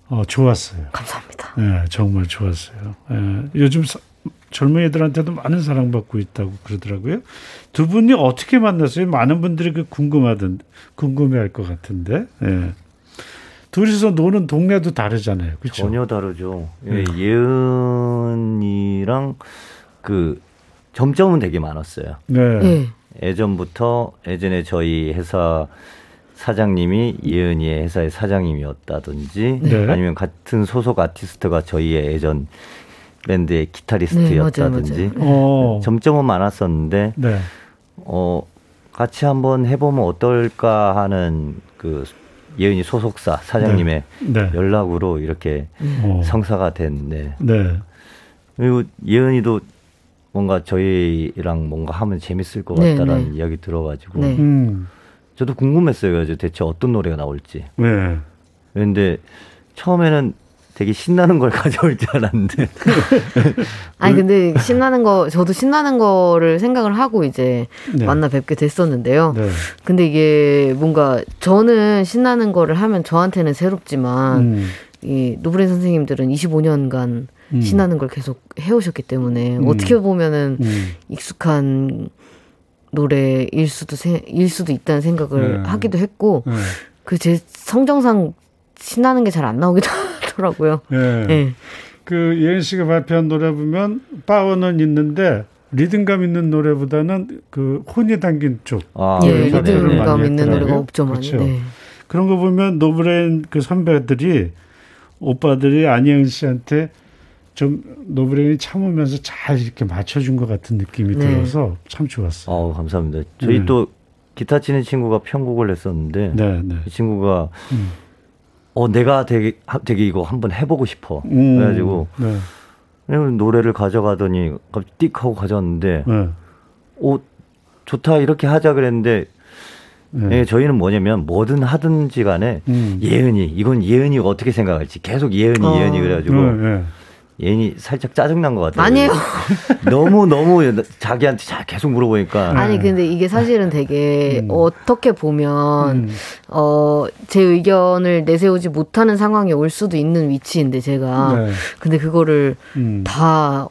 어, 좋았어요. 감사합니다. 예, 정말 좋았어요. 예, 요즘 사- 젊은이들한테도 많은 사랑받고 있다고 그러더라고요. 두 분이 어떻게 만났어요? 많은 분들이 그 궁금하던 궁금해할 것 같은데. 예. 둘이서 노는 동네도 다르잖아요. 그렇죠? 전혀 다르죠. 예, 음. 예은이랑 그 점점은 되게 많았어요. 네. 예. 예전부터 예전에 저희 회사 사장님이 예은이의 회사의 사장님이었다든지 네. 아니면 같은 소속 아티스트가 저희의 예전 밴드의 네, 기타리스트였다든지 어. 점점은 많았었는데 네. 어 같이 한번 해보면 어떨까 하는 그 예은이 소속사 사장님의 네. 연락으로 이렇게 어. 성사가 됐네. 네. 그리고 예은이도 뭔가 저희랑 뭔가 하면 재밌을 것 네, 같다라는 네. 이야기 들어가지고 네. 음. 저도 궁금했어요. 대체 어떤 노래가 나올지. 네. 그런데 처음에는 되게 신나는 걸 *laughs* 가져올 줄 알았는데 *laughs* 아니 근데 신나는 거 저도 신나는 거를 생각을 하고 이제 네. 만나 뵙게 됐었는데요. 네. 근데 이게 뭔가 저는 신나는 거를 하면 저한테는 새롭지만 음. 이 노브레 선생님들은 25년간 음. 신나는 걸 계속 해오셨기 때문에 음. 어떻게 보면은 음. 익숙한 노래일 수도 세, 일 수도 있다는 생각을 네. 하기도 했고 네. 그제 성정상 신나는 게 잘 안 나오기도 하더라고요. 네. 예. 그 예은 씨가 발표한 노래 보면 파워는 있는데 리듬감 있는 노래보다는 그 혼이 담긴 쪽 아, 예, 네, 네, 네. 리듬감 많이 있는 노래가. 없죠, 많이. 그렇죠. 네. 그런 거 보면 노브레인 그 선배들이 오빠들이 안예은 씨한테 좀 노브레인이 참으면서 잘 이렇게 맞춰준 것 같은 느낌이 네. 들어서 참 좋았어요. 어, 감사합니다. 저희 네. 또 기타 치는 친구가 편곡을 했었는데 네, 네. 이 친구가 음. 어 내가 되게 하- 되게 이거 한번 해보고 싶어. 음, 그래가지고 네, 노래를 가져가더니 갑자기 띡 하고 가져왔는데 네. 오 좋다 이렇게 하자 그랬는데 네. 예, 저희는 뭐냐면 뭐든 하든지 간에 음. 예은이 이건 예은이 어떻게 생각할지 계속 예은이 어. 예은이 그래가지고 네, 네. 예은이 살짝 짜증난 것 같아요. 아니에요. *laughs* 너무 너무 자기한테 자- 계속 물어보니까 아니 근데 이게 사실은 되게 음. 어떻게 보면 음. 어제 의견을 내세우지 못하는 상황이 올 수도 있는 위치인데 제가 네. 근데 그거를 음. 다다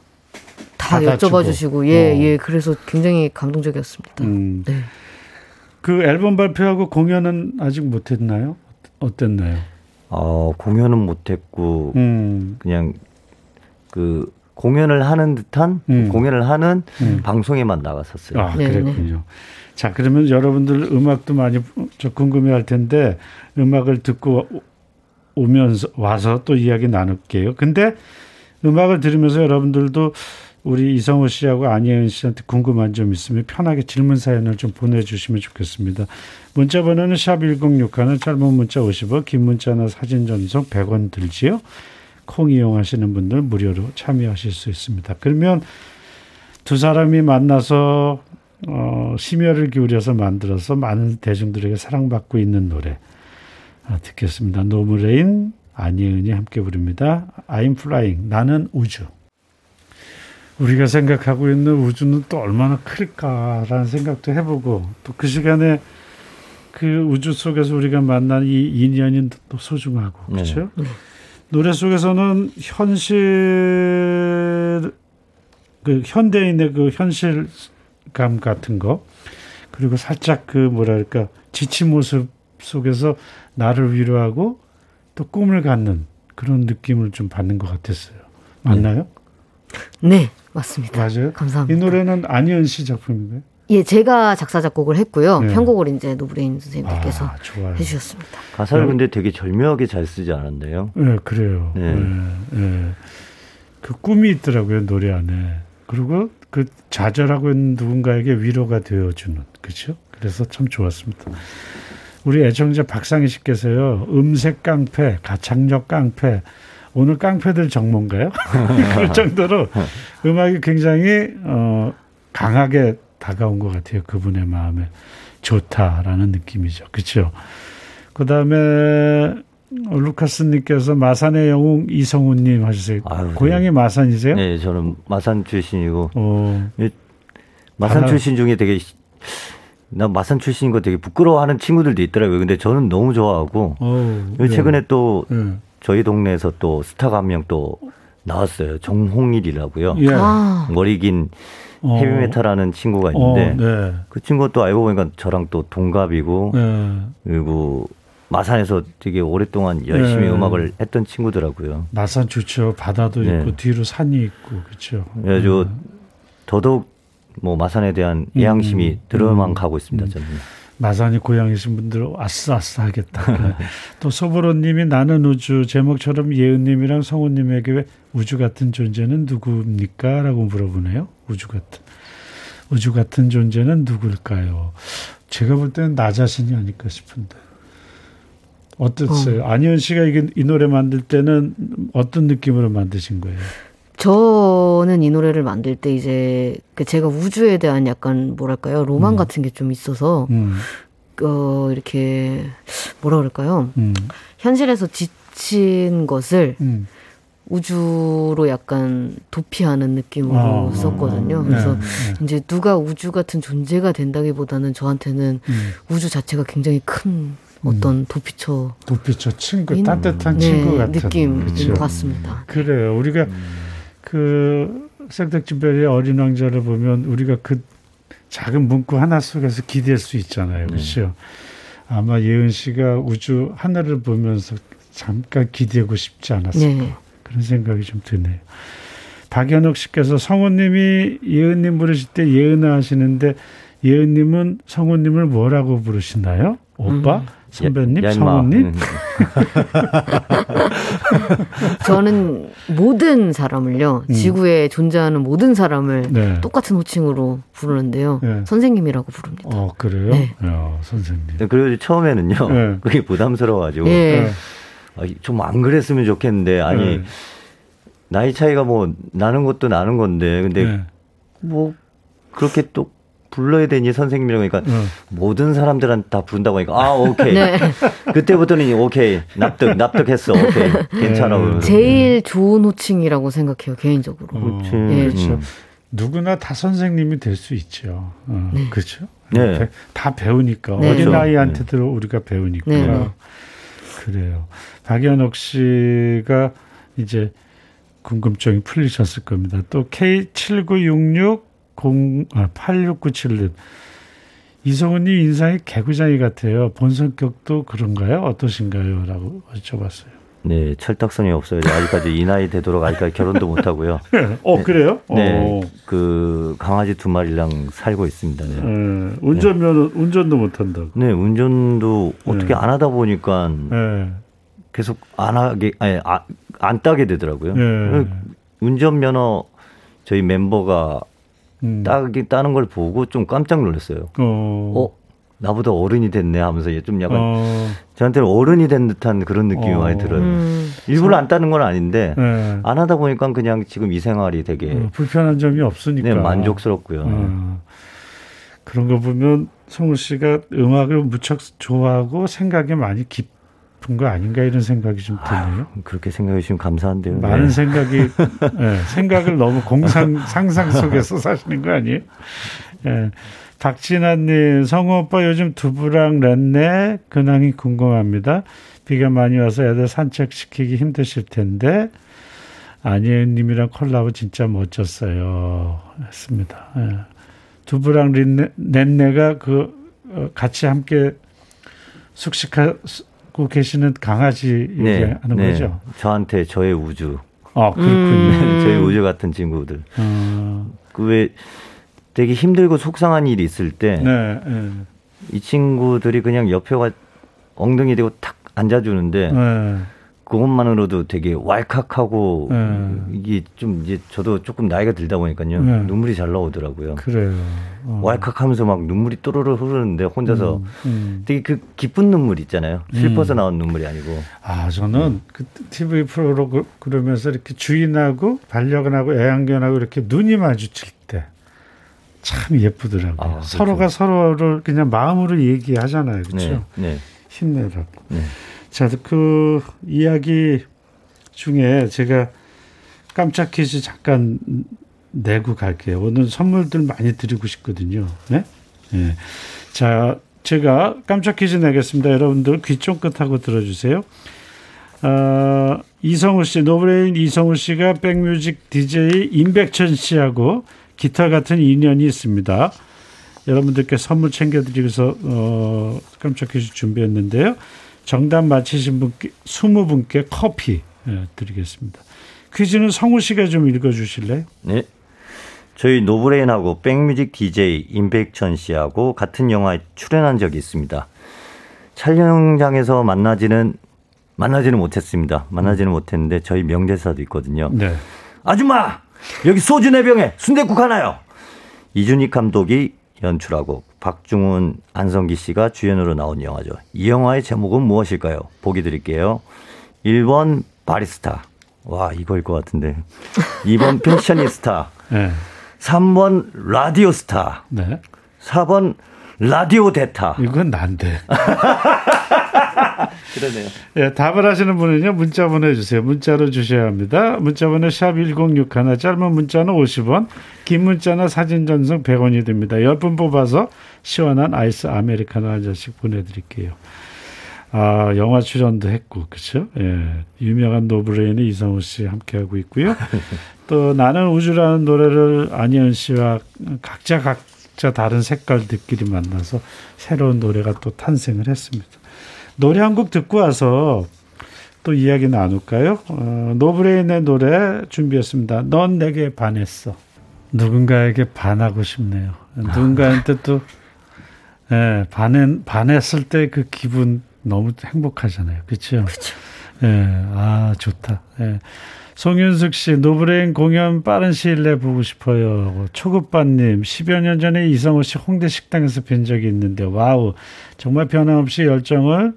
받아주고. 여쭤봐 주시고 예, 어. 예. 그래서 굉장히 감동적이었습니다. 음. 네. 그 앨범 발표하고 공연은 아직 못했나요? 어땠나요? 어, 공연은 못했고 음. 그냥 그 공연을 하는 듯한 음. 공연을 하는 음. 방송에만 나갔었어요. 아, 네, 그랬군요. 자, 그러면 여러분들 음악도 많이 좀 궁금해 할 텐데 음악을 듣고 오면서 와서 또 이야기 나눌게요. 근데 음악을 들으면서 여러분들도 우리 이성호 씨하고 안예은 씨한테 궁금한 점 있으면 편하게 질문 사연을 좀 보내주시면 좋겠습니다. 문자 번호는 샵 1061, 짧은 문자 50원, 긴 문자나 사진 전송 100원 들지요. 콩 이용하시는 분들 무료로 참여하실 수 있습니다. 그러면 두 사람이 만나서 어, 심혈을 기울여서 만들어서 많은 대중들에게 사랑받고 있는 노래 아, 듣겠습니다. 노브레인 안예은이 함께 부릅니다. I'm flying. 나는 우주. 우리가 생각하고 있는 우주는 또 얼마나 클까라는 생각도 해보고 또 그 시간에 그 우주 속에서 우리가 만난 이 인연이 또 소중하고 네. 그렇죠? 노래 속에서는 현실 그 현대인의 그 현실감 같은 거 그리고 살짝 그 뭐랄까 지친 모습 속에서 나를 위로하고 또 꿈을 갖는 그런 느낌을 좀 받는 것 같았어요. 맞나요? 네, 맞습니다. 맞아요. 감사합니다. 이 노래는 안예은 씨 작품인가요? 예, 제가 작사 작곡을 했고요. 네. 편곡을 이제 노브레인 선생님께서 아. 해주셨습니다. 가사를 네. 근데 되게 절묘하게 잘 쓰지 않았나요? 네, 그래요. 네. 네. 네. 그 꿈이 있더라고요 노래 안에. 그리고 그 좌절하고 있는 누군가에게 위로가 되어주는 그렇죠. 그래서 참 좋았습니다. 우리 애청자 박상희 씨께서요 음색 깡패, 가창력 깡패. 오늘 깡패들 정모인가요? *laughs* 그럴 정도로 음악이 굉장히 어, 강하게 다가온 것 같아요. 그분의 마음에 좋다라는 느낌이죠. 그렇죠. 그 다음에 루카스님께서 마산의 영웅 이성훈님 하셨어요. 아유, 고향이 마산이세요? 네, 저는 마산 출신이고 어, 마산 출신 중에 되게 나 마산 출신인 거 되게 부끄러워하는 친구들도 있더라고요. 근데 저는 너무 좋아하고 어, 그리고 최근에 또 예. 저희 동네에서 또 스타가 한 명 또 나왔어요. 정홍일이라고요. 예. 아, 머리 긴 어, 헤비메탈하는 친구가 어, 있는데 네. 그 친구 또 알고 보니까 저랑 또 동갑이고 예. 그리고 마산에서 되게 오랫동안 열심히 네. 음악을 했던 친구더라고요. 마산 좋죠. 바다도 네. 있고 뒤로 산이 있고 그렇죠. 그래가지고 더더욱 뭐 마산에 대한 애양심이 음, 들어만 음, 가고 있습니다. 음. 저는. 마산이 고향이신 분들 아싸아싸 하겠다. *laughs* 또 소보로님이 나는 우주 제목처럼 예은님이랑 성우님에게 왜 우주 같은 존재는 누구입니까? 라고 물어보네요. 우주 같은 우주 같은 존재는 누굴까요? 제가 볼 때는 나 자신이 아닐까 싶은데 어땠어요? 안희연 씨가 이게 이 노래 만들 때는 어떤 느낌으로 만드신 거예요? 저는 이 노래를 만들 때 이제 그 제가 우주에 대한 약간 뭐랄까요 로망 같은 게 좀 있어서 음, 어 이렇게 뭐라 그럴까요 음, 현실에서 지친 것을 음. 우주로 약간 도피하는 느낌으로 아, 썼거든요. 네, 그래서 네. 이제 누가 우주 같은 존재가 된다기보다는 저한테는 음. 우주 자체가 굉장히 큰 어떤 도피처 도피처 친구, 인- 따뜻한 네, 친구 같은 느낌인? 것 같습니다. 그래요. 우리가 그 생택진별의 어린 왕자를 보면 우리가 그 작은 문구 하나 속에서 기댈 수 있잖아요. 그렇죠? 아마 예은 씨가 우주 하늘을 보면서 잠깐 기대고 싶지 않았을까 네. 그런 생각이 좀 드네요. 박연옥 씨께서 성우님이 예은님 부르실 때 예은아 하시는데 예은님은 성우님을 뭐라고 부르시나요? 오빠? 선배님? 야. 성우님? 음. *laughs* *laughs* 저는 모든 사람을요, 음. 지구에 존재하는 모든 사람을 네. 똑같은 호칭으로 부르는데요. 네. 선생님이라고 부릅니다. 어 그래요? 네. 야, 선생님. 네, 그리고 처음에는요. 네. *laughs* 그게 부담스러워가지고 예. 네. 좀안 그랬으면 좋겠는데 아니 네. 나이 차이가 뭐 나는 것도 나는 건데 근데 네. 뭐 그렇게 또 불러야 되니 선생님이라고 하니까 어. 모든 사람들한테 다 부른다고 하니까 아 오케이 *laughs* 네. 그때부터는 오케이 납득 납득했어 오케이 괜찮아 네. 제일 좋은 호칭이라고 생각해요 개인적으로. 예. 그렇죠. 음. 누구나 다 선생님이 될 수 있죠. 어, 그렇죠. 네. 배- 다 배우니까 네. 어린 그렇죠. 아이한테도 우리가 배우니까 네, 네. 그래요. 박연옥 씨가 이제 궁금증이 풀리셨을 겁니다. 또 K7966 0 아, 8697님 이성훈님 인상이 개구장이 같아요. 본 성격도 그런가요? 어떠신가요? 라고 여쭤봤어요. 네 철딱선이 없어요 아직까지 이 나이 되도록 아직까지 결혼도 못 하고요 *laughs* 어, 그래요? 어. 네그 강아지 두 마리랑 살고 있습니다 네. 예, 운전면허 운전도 못 한다고. 네, 운전도 네. 어떻게 안 하다 보니까 예. 계속 안 하게 아니 아, 안 따게 되더라고요. 예. 운전 면허 저희 멤버가 음. 따기 따는 걸 보고 좀 깜짝 놀랐어요. 어. 어, 나보다 어른이 됐네 하면서 좀 약간 어. 저한테는 어른이 된 듯한 그런 느낌이 어. 많이 들어요. 음. 일부러 안 따는 건 아닌데 예. 안 하다 보니까 그냥 지금 이 생활이 되게 어, 불편한 점이 없으니까. 네, 만족스럽고요. 어. 그런 거 보면 성우 씨가 음악을 무척 좋아하고 생각이 많이 깊 은거 아닌가 이런 생각이 좀 드네요. 그렇게 생각해 주시면 감사한데요. 많은 네. 생각이 예, *laughs* 생각을 너무 공상 상상 속에서 사시는 거 아니에요? 예. 박진아님 성우 오빠 요즘 두부랑 렌네 근황이 궁금합니다. 비가 많이 와서 애들 산책시키기 힘드실 텐데 안예은님이랑 콜라보 진짜 멋졌어요. 했습니다. 예. 두부랑 린네, 렌네가 그 어, 같이 함께 숙식하 고 계시는 강아지 얘기하는 거죠. 저한테 저의 우주, 아 그렇군요. *laughs* 저희 우주 같은 친구들. 어, 그왜 되게 힘들고 속상한 일이 있을 때이 네, 친구들이 그냥 옆에 와 엉덩이 대고 탁 앉아주는데 네, 그것만으로도 되게 왈칵하고 네. 이게 좀 이제 저도 조금 나이가 들다 보니까요 네. 눈물이 잘 나오더라고요. 그래요. 어. 왈칵하면서 막 눈물이 또르르 흐르는데 혼자서 음, 음. 되게 그 기쁜 눈물 있잖아요. 슬퍼서 나온 눈물이 아니고 아 저는 그 TV 프로로 그- 그러면서 이렇게 주인하고 반려견하고 애완견하고 이렇게 눈이 마주칠 때 참 예쁘더라고요. 아, 그렇죠. 서로가 서로를 그냥 마음으로 얘기하잖아요, 그렇죠? 네, 네, 힘내라고. 네. 자, 그 이야기 중에 제가 깜짝 퀴즈 잠깐 내고 갈게요. 오늘 선물들 많이 드리고 싶거든요. 네? 네. 자, 제가 깜짝 퀴즈 내겠습니다. 여러분들 귀 쫑긋하고 들어주세요. 어, 이성우 씨, 노브레인 이성우 씨가 백뮤직 DJ 임백천 씨하고 기타 같은 인연이 있습니다. 여러분들께 선물 챙겨드리면서 어, 깜짝 퀴즈 준비했는데요. 정답 맞히신 분께 20분께 커피 예, 드리겠습니다. 퀴즈는 성우 씨가 좀 읽어주실래요? 네. 저희 노브레인하고 백뮤직 DJ 임백천 씨하고 같은 영화에 출연한 적이 있습니다. 촬영장에서 만나지는 만나지는 못했습니다. 만나지는 못했는데 저희 명대사도 있거든요. 네. 아줌마 여기 소주 네 병에 순대국 하나요. 이준익 감독이 연출하고 박중훈, 안성기 씨가 주연으로 나온 영화죠. 이 영화의 제목은 무엇일까요? 보기 드릴게요. 1번 바리스타. 와 이거일 것 같은데. 2번 패셔니스타. *laughs* 네. 3번 라디오 스타. 네. 4번 라디오 대타. 이건 난데. *laughs* 그러네요. 예, 답을 하시는 분은요, 문자 보내주세요. 문자로 주셔야 합니다. 문자 번호 샵1061, 짧은 문자는 50원, 긴 문자나 사진 전송 100원이 됩니다. 10분 뽑아서 시원한 아이스 아메리카노 한 잔씩 보내드릴게요. 아, 영화 출연도 했고, 그쵸? 예. 유명한 노브레인의 이성우 씨 함께하고 있고요. *laughs* 또 나는 우주라는 노래를 안예은 씨와 각자 각자 다른 색깔들끼리 만나서 새로운 노래가 또 탄생을 했습니다. 노래 한 곡 듣고 와서 또 이야기 나눌까요? 어, 노브레인의 노래 준비했습니다. 넌 내게 반했어. 누군가에게 반하고 싶네요. 누군가한테 또 예, 반했, 반했을 때 그 기분 너무 행복하잖아요. 그렇죠? 예, 아 좋다. 예. 송윤숙 씨, 노브레인 공연 빠른 시일 내에 보고 싶어요. 초급반님, 10여 년 전에 이성우 씨 홍대 식당에서 뵌 적이 있는데, wow. 정말 변함없이 열정을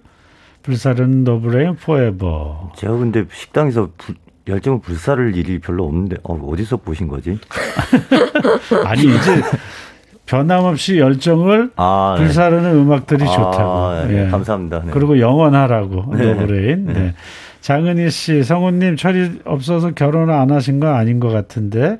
불사르는 노브레인 포에버. 제가 근데 식당에서 부- 열정을 불사를 일이 별로 없는데 어, 어디서 보신 거지? *laughs* 아니, 이제 변함없이 열정을 아, 네. 불사르는 음악들이 아, 좋다고. 네, 예. 감사합니다. 네. 그리고 영원하라고 네. 노브레인. 네. 장은희 씨, 성우님 철이 없어서 결혼을 안 하신 건 아닌 것 같은데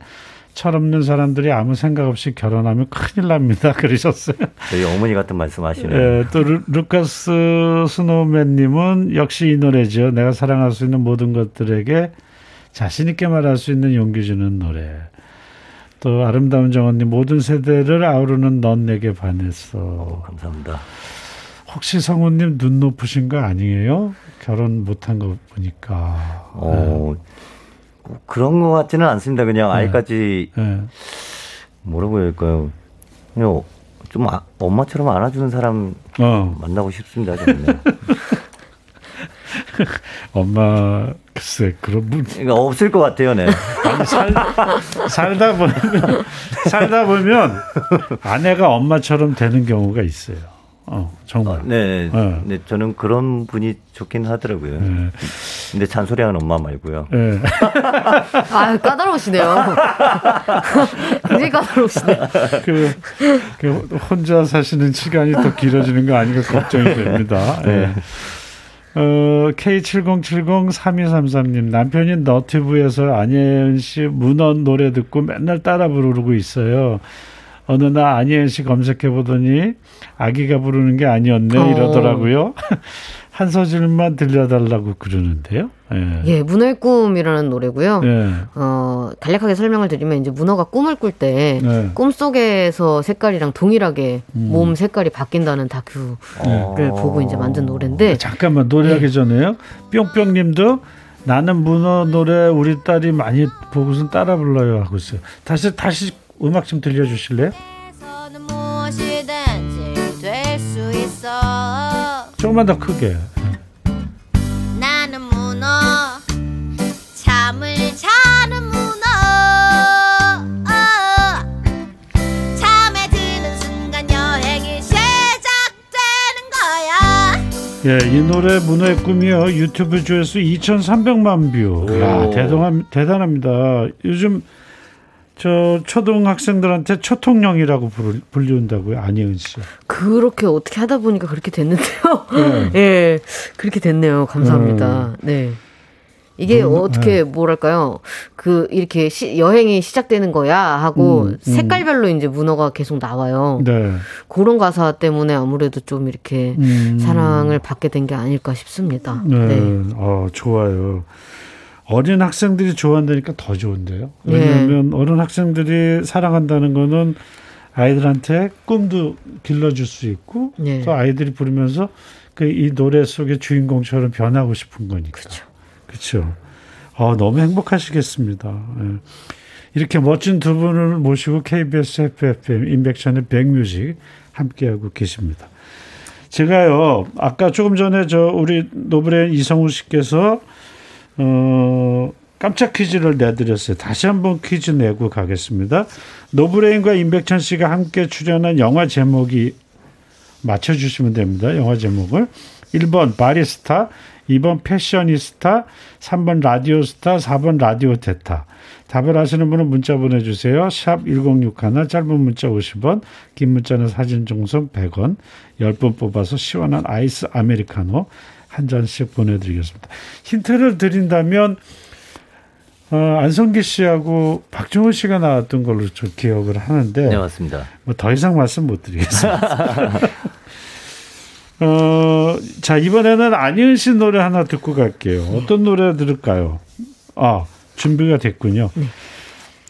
철없는 사람들이 아무 생각 없이 결혼하면 큰일 납니다. *laughs* 그러셨어요. 저희 어머니 같은 말씀하시네요. 예, 또 루, 루카스 스노우맨님은 역시 이 노래죠. 내가 사랑할 수 있는 모든 것들에게 자신 있게 말할 수 있는 용기 주는 노래. 또 아름다운 정원님 모든 세대를 아우르는 넌 내게 반했어. 감사합니다. 혹시 성우님 눈 높으신 거 아니에요? 결혼 못한 거 보니까. 어, 꼭 그런 것 같지는 않습니다. 그냥 네. 아이까지 예. 뭐라고 해야 할까요? 그냥 좀 아- 엄마처럼 안아주는 사람 어, 만나고 싶습니다. 저는. 네. *laughs* 엄마 글쎄 그런 분 그러니까 없을 것 같아요. 네. 아니, 살, 살다 보면 살다 보면 아내가 엄마처럼 되는 경우가 있어요. 어, 정말. 어, 네, 네. 네, 저는 그런 분이 좋긴 하더라고요. 예. 근데 잔소리하는 엄마 말고요. *laughs* 예. 아 까다로우시네요. *laughs* 굉장히 까다로우시네요. 그, 그 혼자 사시는 시간이 더 길어지는 거 아닌가 걱정이 됩니다. 예. 어, K70703233님, 남편이 너튜브에서 안예은 씨 문헌 노래 듣고 맨날 따라 부르고 있어요. 어느 날 안예은 씨 검색해 보더니 아기가 부르는 게 아니었네 어. 이러더라고요. *laughs* 한 소절만 들려달라고 그러는데요. 예. 예, 문어의 꿈이라는 노래고요. 예. 어, 간략하게 설명을 드리면 이제 문어가 꿈을 꿀때 네. 꿈속에서 색깔이랑 동일하게 음. 몸 색깔이 바뀐다는 다큐를 어. 보고 이제 만든 노래인데 잠깐만 노래하기 전에요. 뿅뿅님도 나는 문어 노래 우리 딸이 많이 보고선 따라 불러요 하고 있어요. 다시 다시 음악 좀 들려주실래요? 조금만 더 크게. 나는 문어 잠을 자는 문어 잠에 드는 순간 여행이 시작되는 거야 예, 이 노래 문어의 꿈이요 유튜브 조회수 2,300만 뷰. 야. 대단함 대단합니다. 요즘 저 초등학생들한테 초통령이라고 불리운다고요 안예은 씨. 그렇게 어떻게 하다 보니까 그렇게 됐는데요. 네. *laughs* 예, 그렇게 됐네요. 감사합니다. 네. 이게 음, 어떻게 뭐랄까요? 그 이렇게 시- 여행이 시작되는 거야 하고 음, 음. 색깔별로 이제 문어가 계속 나와요. 네. 그런 가사 때문에 아무래도 좀 이렇게 음. 사랑을 받게 된 게 아닐까 싶습니다. 네. 네. 어, 좋아요. 어린 학생들이 좋아한다니까 더 좋은데요. 네. 왜냐하면 어린 학생들이 사랑한다는 거는 아이들한테 꿈도 길러줄 수 있고 네. 또 아이들이 부르면서 그 이 노래 속의 주인공처럼 변하고 싶은 거니까. 그렇죠. 그렇죠. 어, 너무 행복하시겠습니다. 예. 이렇게 멋진 두 분을 모시고 KBS Happy FM 임백천의 백뮤직 함께하고 계십니다. 제가요 아까 조금 전에 저 우리 노브레인 이성우 씨께서 어 깜짝 퀴즈를 내드렸어요. 다시 한번 퀴즈 내고 가겠습니다. 노브레인과 임백천 씨가 함께 출연한 영화 제목이 맞춰주시면 됩니다. 영화 제목을 1번 바리스타, 2번 패셔니스타, 3번 라디오스타, 4번 라디오 테타. 답을 아시는 분은 문자 보내주세요. 샵 1061, 짧은 문자 50원, 긴 문자는 사진 전송 100원, 10분 뽑아서 시원한 아이스 아메리카노 한 잔씩 보내드리겠습니다. 힌트를 드린다면 어, 안성기 씨하고 박종호 씨가 나왔던 걸로 저 기억을 하는데 네, 맞습니다. 뭐 더 이상 말씀 못 드리겠습니다. *laughs* 어, 자 이번에는 안희은 씨 노래 하나 듣고 갈게요. 어떤 노래 들을까요? 아 준비가 됐군요.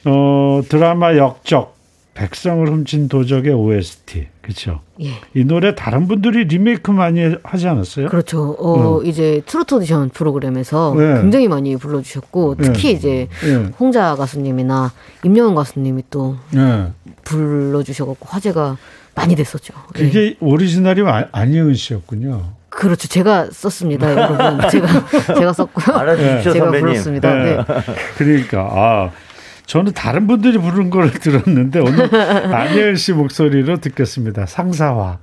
어 드라마 역적 백성을 훔친 도적의 OST 그렇죠. 예. 이 노래 다른 분들이 리메이크 많이 하지 않았어요? 그렇죠. 어, 이제 트로트 오디션 프로그램에서 네. 굉장히 많이 불러주셨고, 특히 네. 이제 예. 홍자 가수님이나 임영웅 가수님이 또 예. 불러주셔갖고 화제가 많이 됐었죠. 예. 그게 오리지널이 아- 안희은 씨였군요. 그렇죠. 제가 썼습니다, 여러분. 제가, 제가 썼고요. 제가 선배님. 불렀습니다. 네. 네. 그러니까 아 저는 다른 분들이 부른 걸 *laughs* 들었는데 오늘 *laughs* 안예은 씨 목소리로 듣겠습니다. 상사화.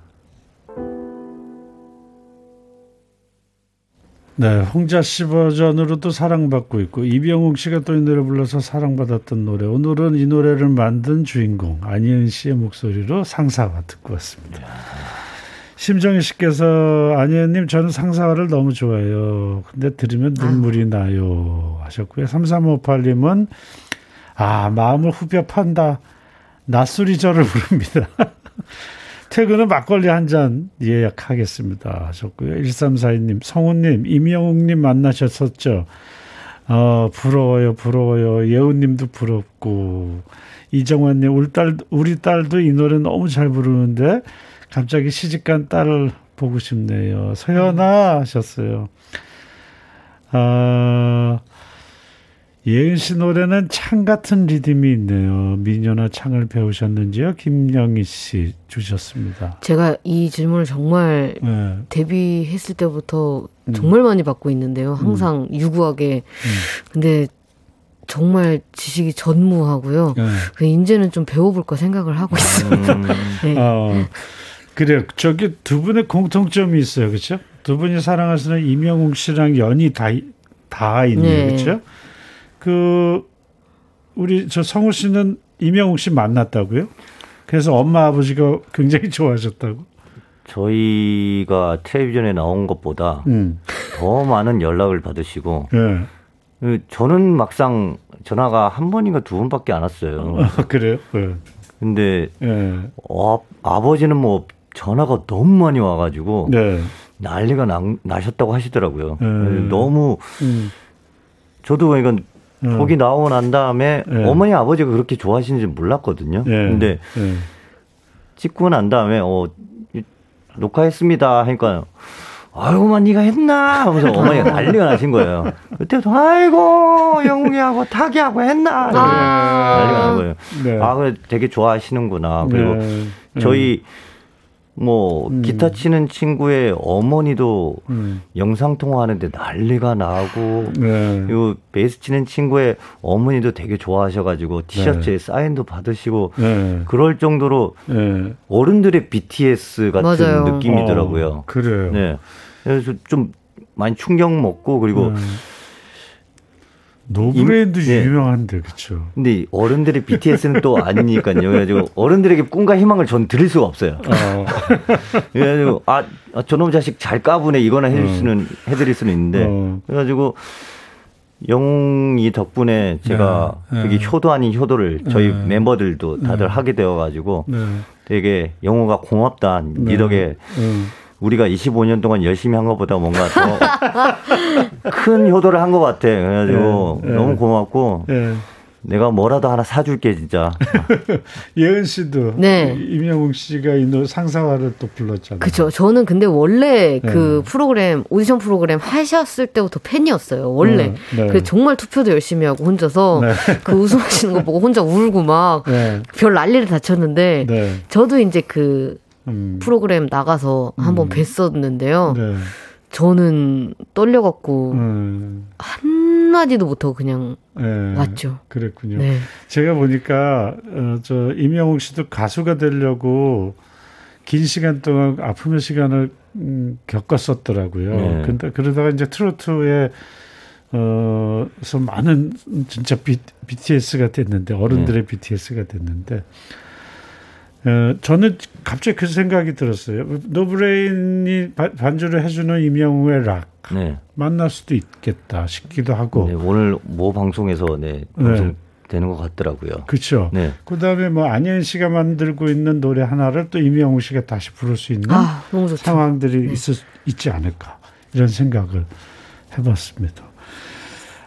네, 홍자 씨 버전으로도 사랑받고 있고 이병욱 씨가 또 이 노래 불러서 사랑받았던 노래. 오늘은 이 노래를 만든 주인공 안희은 씨의 목소리로 상사화 듣고 왔습니다. 심정희 씨께서 안희은님 저는 상사화를 너무 좋아해요. 근데 들으면 눈물이 나요 하셨고요. 3358님은 아 마음을 후벼 판다. 낯소리절을 부릅니다. *laughs* 퇴근은 막걸리 한 잔 예약하겠습니다 하셨고요. 1342님, 성우님, 임영웅님 만나셨었죠. 어, 부러워요, 부러워요. 예우님도 부럽고. 이정환님, 우리 딸, 우리 딸도 이 노래 너무 잘 부르는데 갑자기 시집간 딸을 보고 싶네요. 서연아 하셨어요. 아, 예은 씨 노래는 창 같은 리듬이 있네요. 미녀나 창을 배우셨는지요? 김영희 씨 주셨습니다. 제가 이 질문을 정말 네. 데뷔했을 때부터 음. 정말 많이 받고 있는데요. 항상 유구하게. 근데 정말 지식이 전무하고요. 네. 그 이제는 좀 배워볼까 생각을 하고 있습니다. 음, *laughs* 네. 어, 그래요. 저기 두 분의 공통점이 있어요. 그렇죠? 두 분이 사랑하시는 이명웅 씨랑 연이 다, 다 있네요. 네. 그렇죠? 그 우리 저 성우 씨는 이명웅 씨 만났다고요? 그래서 엄마 아버지가 굉장히 좋아하셨다고. 저희가 텔레비전에 나온 것보다 음. 더 많은 연락을 받으시고 예. 그 저는 막상 전화가 한 번인가 두 번밖에 안 왔어요. 아, 그래요? 예. 근데 예. 어, 아버지는 뭐 전화가 너무 많이 와가지고 네. 난리가 나, 나셨다고 하시더라고요. 음. 너무 음. 저도 그러니까 음. 거기 나오고 난 다음에 네. 어머니 아버지가 그렇게 좋아하시는지 몰랐거든요. 예. 근데 예. 찍고 난 다음에 어 이- 녹화했습니다 하니까 아이고만 네가 했나 하면서 *laughs* 어머니가 난리가 나신 거예요. 그때부터 아이고 영웅이하고 타기하고 했나 아. 난리가 난 거예요. 네. 아 그래 되게 좋아하시는구나. 그리고 네. 저희 뭐 음. 기타 치는 친구의 어머니도 음. 영상 통화하는데 난리가 나고 네. 그리고 베이스 치는 친구의 어머니도 되게 좋아하셔가지고 티셔츠에 사인도 받으시고 네. 그럴 정도로 네. 어른들의 BTS 같은 맞아요. 느낌이더라고요. 어, 그래요. 네. 그래서 좀 많이 충격 먹고 그리고 음. 노브레인도 임- 네. 유명한데 그렇죠. 근데 어른들의 BTS는 또 아니니까요. 그래가지고 어른들에게 꿈과 희망을 전 드릴 수가 없어요. 어. *laughs* 그래가지고 아 저놈 자식 잘 까부네 이거나 해줄 수는 해드릴 수는 있는데 어. 그래가지고 영웅이 덕분에 제가 네, 되게 네. 효도 아닌 효도를 저희 네. 멤버들도 다들 하게 되어가지고 네. 되게 영웅아 고맙다 네 네. 덕에 음. 우리가 25년 동안 열심히 한 것보다 뭔가 더 *laughs* 큰 효도를 한 것 같아. 그래가지고 네, 네. 너무 고맙고 예. 내가 뭐라도 하나 사줄게 진짜. *laughs* 예은 씨도 네. 임영웅 씨가 이 노래 상사화를 또 불렀잖아요. 그쵸. 저는 근데 원래 네. 그 프로그램, 오디션 프로그램 하셨을 때부터 팬이었어요. 원래. 네, 네. 그 정말 투표도 열심히 하고 혼자서 네. *laughs* 그 우승하시는 거 보고 혼자 울고 막 네. 별 난리를 다 쳤는데 네. 저도 이제 그 음. 프로그램 나가서 한번 뵀었는데요. 네. 저는 떨려갖고 음. 한마디도 못하고 그냥 네. 왔죠. 그랬군요. 네. 제가 보니까 어, 저 임영웅 씨도 가수가 되려고 긴 시간 동안 아픔의 시간을 음, 겪었었더라고요. 네. 근데 그러다가 이제 트로트에 어서 많은 진짜 비, BTS가 됐는데 어른들의 BTS가 됐는데 어, 저는 갑자기 그 생각이 들었어요. 노브레인이 바- 반주를 해주는 임영웅의 락 네. 만날 수도 있겠다 싶기도 하고 네, 오늘 모 방송에서 네, 방송 되는 것 같더라고요. 그렇죠. 네. 그다음에 뭐 안예은 씨가 만들고 있는 노래 하나를 또 임영웅 씨가 다시 부를 수 있는 아. 상황들이 있을, 있지 않을까 이런 생각을 해봤습니다.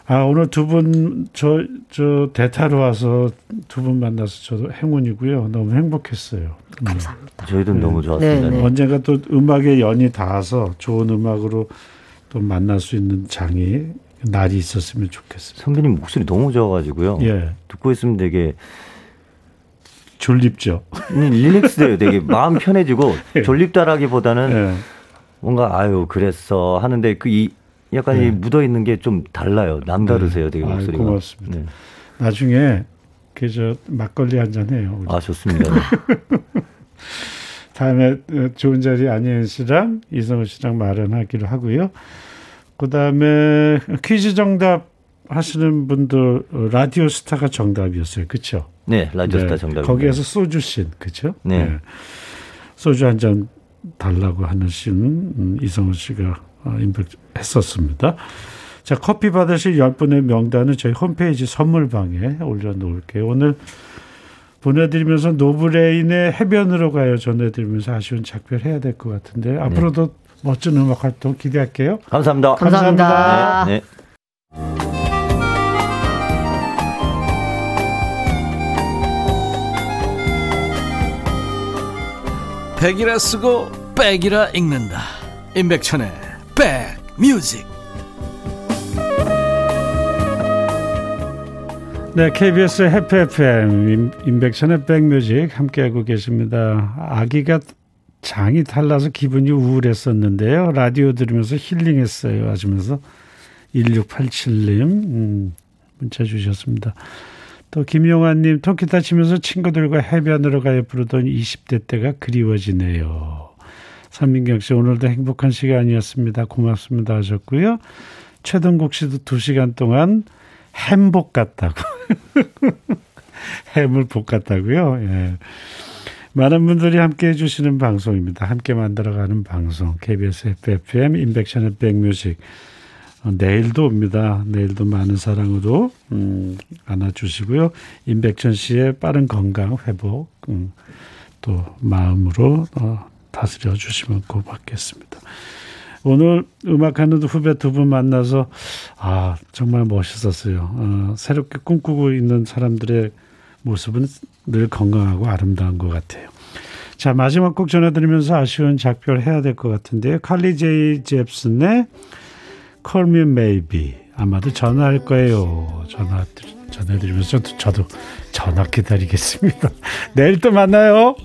아 오늘 두 분 저 저 대타로 와서 두 분 만나서 저도 행운이고요. 너무 행복했어요. 음. 감사합니다. 저희도 너무 좋았습니다. 네, 네. 언젠가 또 음악의 연이 닿아서 좋은 음악으로 또 만날 수 있는 장이 날이 있었으면 좋겠습니다. 선배님 목소리 너무 좋아가지고요. 예, 듣고 있으면 되게 졸립죠. 음, 릴렉스돼요. 되게 마음 편해지고 *laughs* 예. 졸립다라기보다는 예. 뭔가 아유 그랬어 하는데 그이 약간 네. 이 묻어 있는 게 좀 달라요. 남다르세요. 되게 아유, 목소리가. 고맙습니다. 네. 나중에 그저 막걸리 한 잔 해요. 우리. 아 좋습니다. 네. *laughs* 다음에 어, 좋은 자리 안혜연 씨랑 이성우 씨랑 마련하기로 하고요. 그다음에 퀴즈 정답 하시는 분들 어, 라디오 스타가 정답이었어요. 그렇죠? 네, 라디오 스타 정답. 거기에서 소주 씬, 그렇죠? 네. 소주 한 잔 달라고 하는 씬 음, 이성훈 씨가 어, 임팩했었습니다. 자, 커피 받으실 10분의 명단은 저희 홈페이지 선물방에 올려놓을게요. 오늘 보내드리면서 노브레인의 해변으로 가요 전해드리면서 아쉬운 작별해야 될 것 같은데 앞으로도 멋진 음악 활동 기대할게요. 감사합니다. 감사합니다. 네, 네. 백이라 쓰고 백이라 읽는다 임백천의 백뮤직 네, KBS 해피 FM 임- 임백천의 백뮤직 함께하고 계십니다. 아기가 장이 달라서 기분이 우울했었는데요. 라디오 들으면서 힐링했어요. 하시면서 1687님 음, 문자 주셨습니다. 또 김용환님 토끼타 치면서 친구들과 해변으로 가요 부르던 20대 때가 그리워지네요. 삼민경 씨 오늘도 행복한 시간이었습니다. 고맙습니다 하셨고요. 최동국 씨도 2시간 동안 햄복 같다고. *laughs* 햄을 볶았다고요. 예. 많은 분들이 함께 해주시는 방송입니다. 함께 만들어가는 방송 KBS FFM 인백션의 백뮤직 어, 내일도 옵니다. 내일도 많은 사랑으로 음, 안아주시고요. 임백천 씨의 빠른 건강 회복 음, 또 마음으로 어, 다스려 주시면 고맙겠습니다. 오늘 음악하는 후배 두 분 만나서 아 정말 멋있었어요. 어, 새롭게 꿈꾸고 있는 사람들의 모습은 늘 건강하고 아름다운 것 같아요. 자 마지막 곡 전해드리면서 아쉬운 작별 해야 될 것 같은데요. 칼리 제이 잽슨의 Call Me Maybe 아마도 전화할 거예요. 전화 전해드리면서 저도, 저도 전화 기다리겠습니다. *laughs* 내일 또 만나요.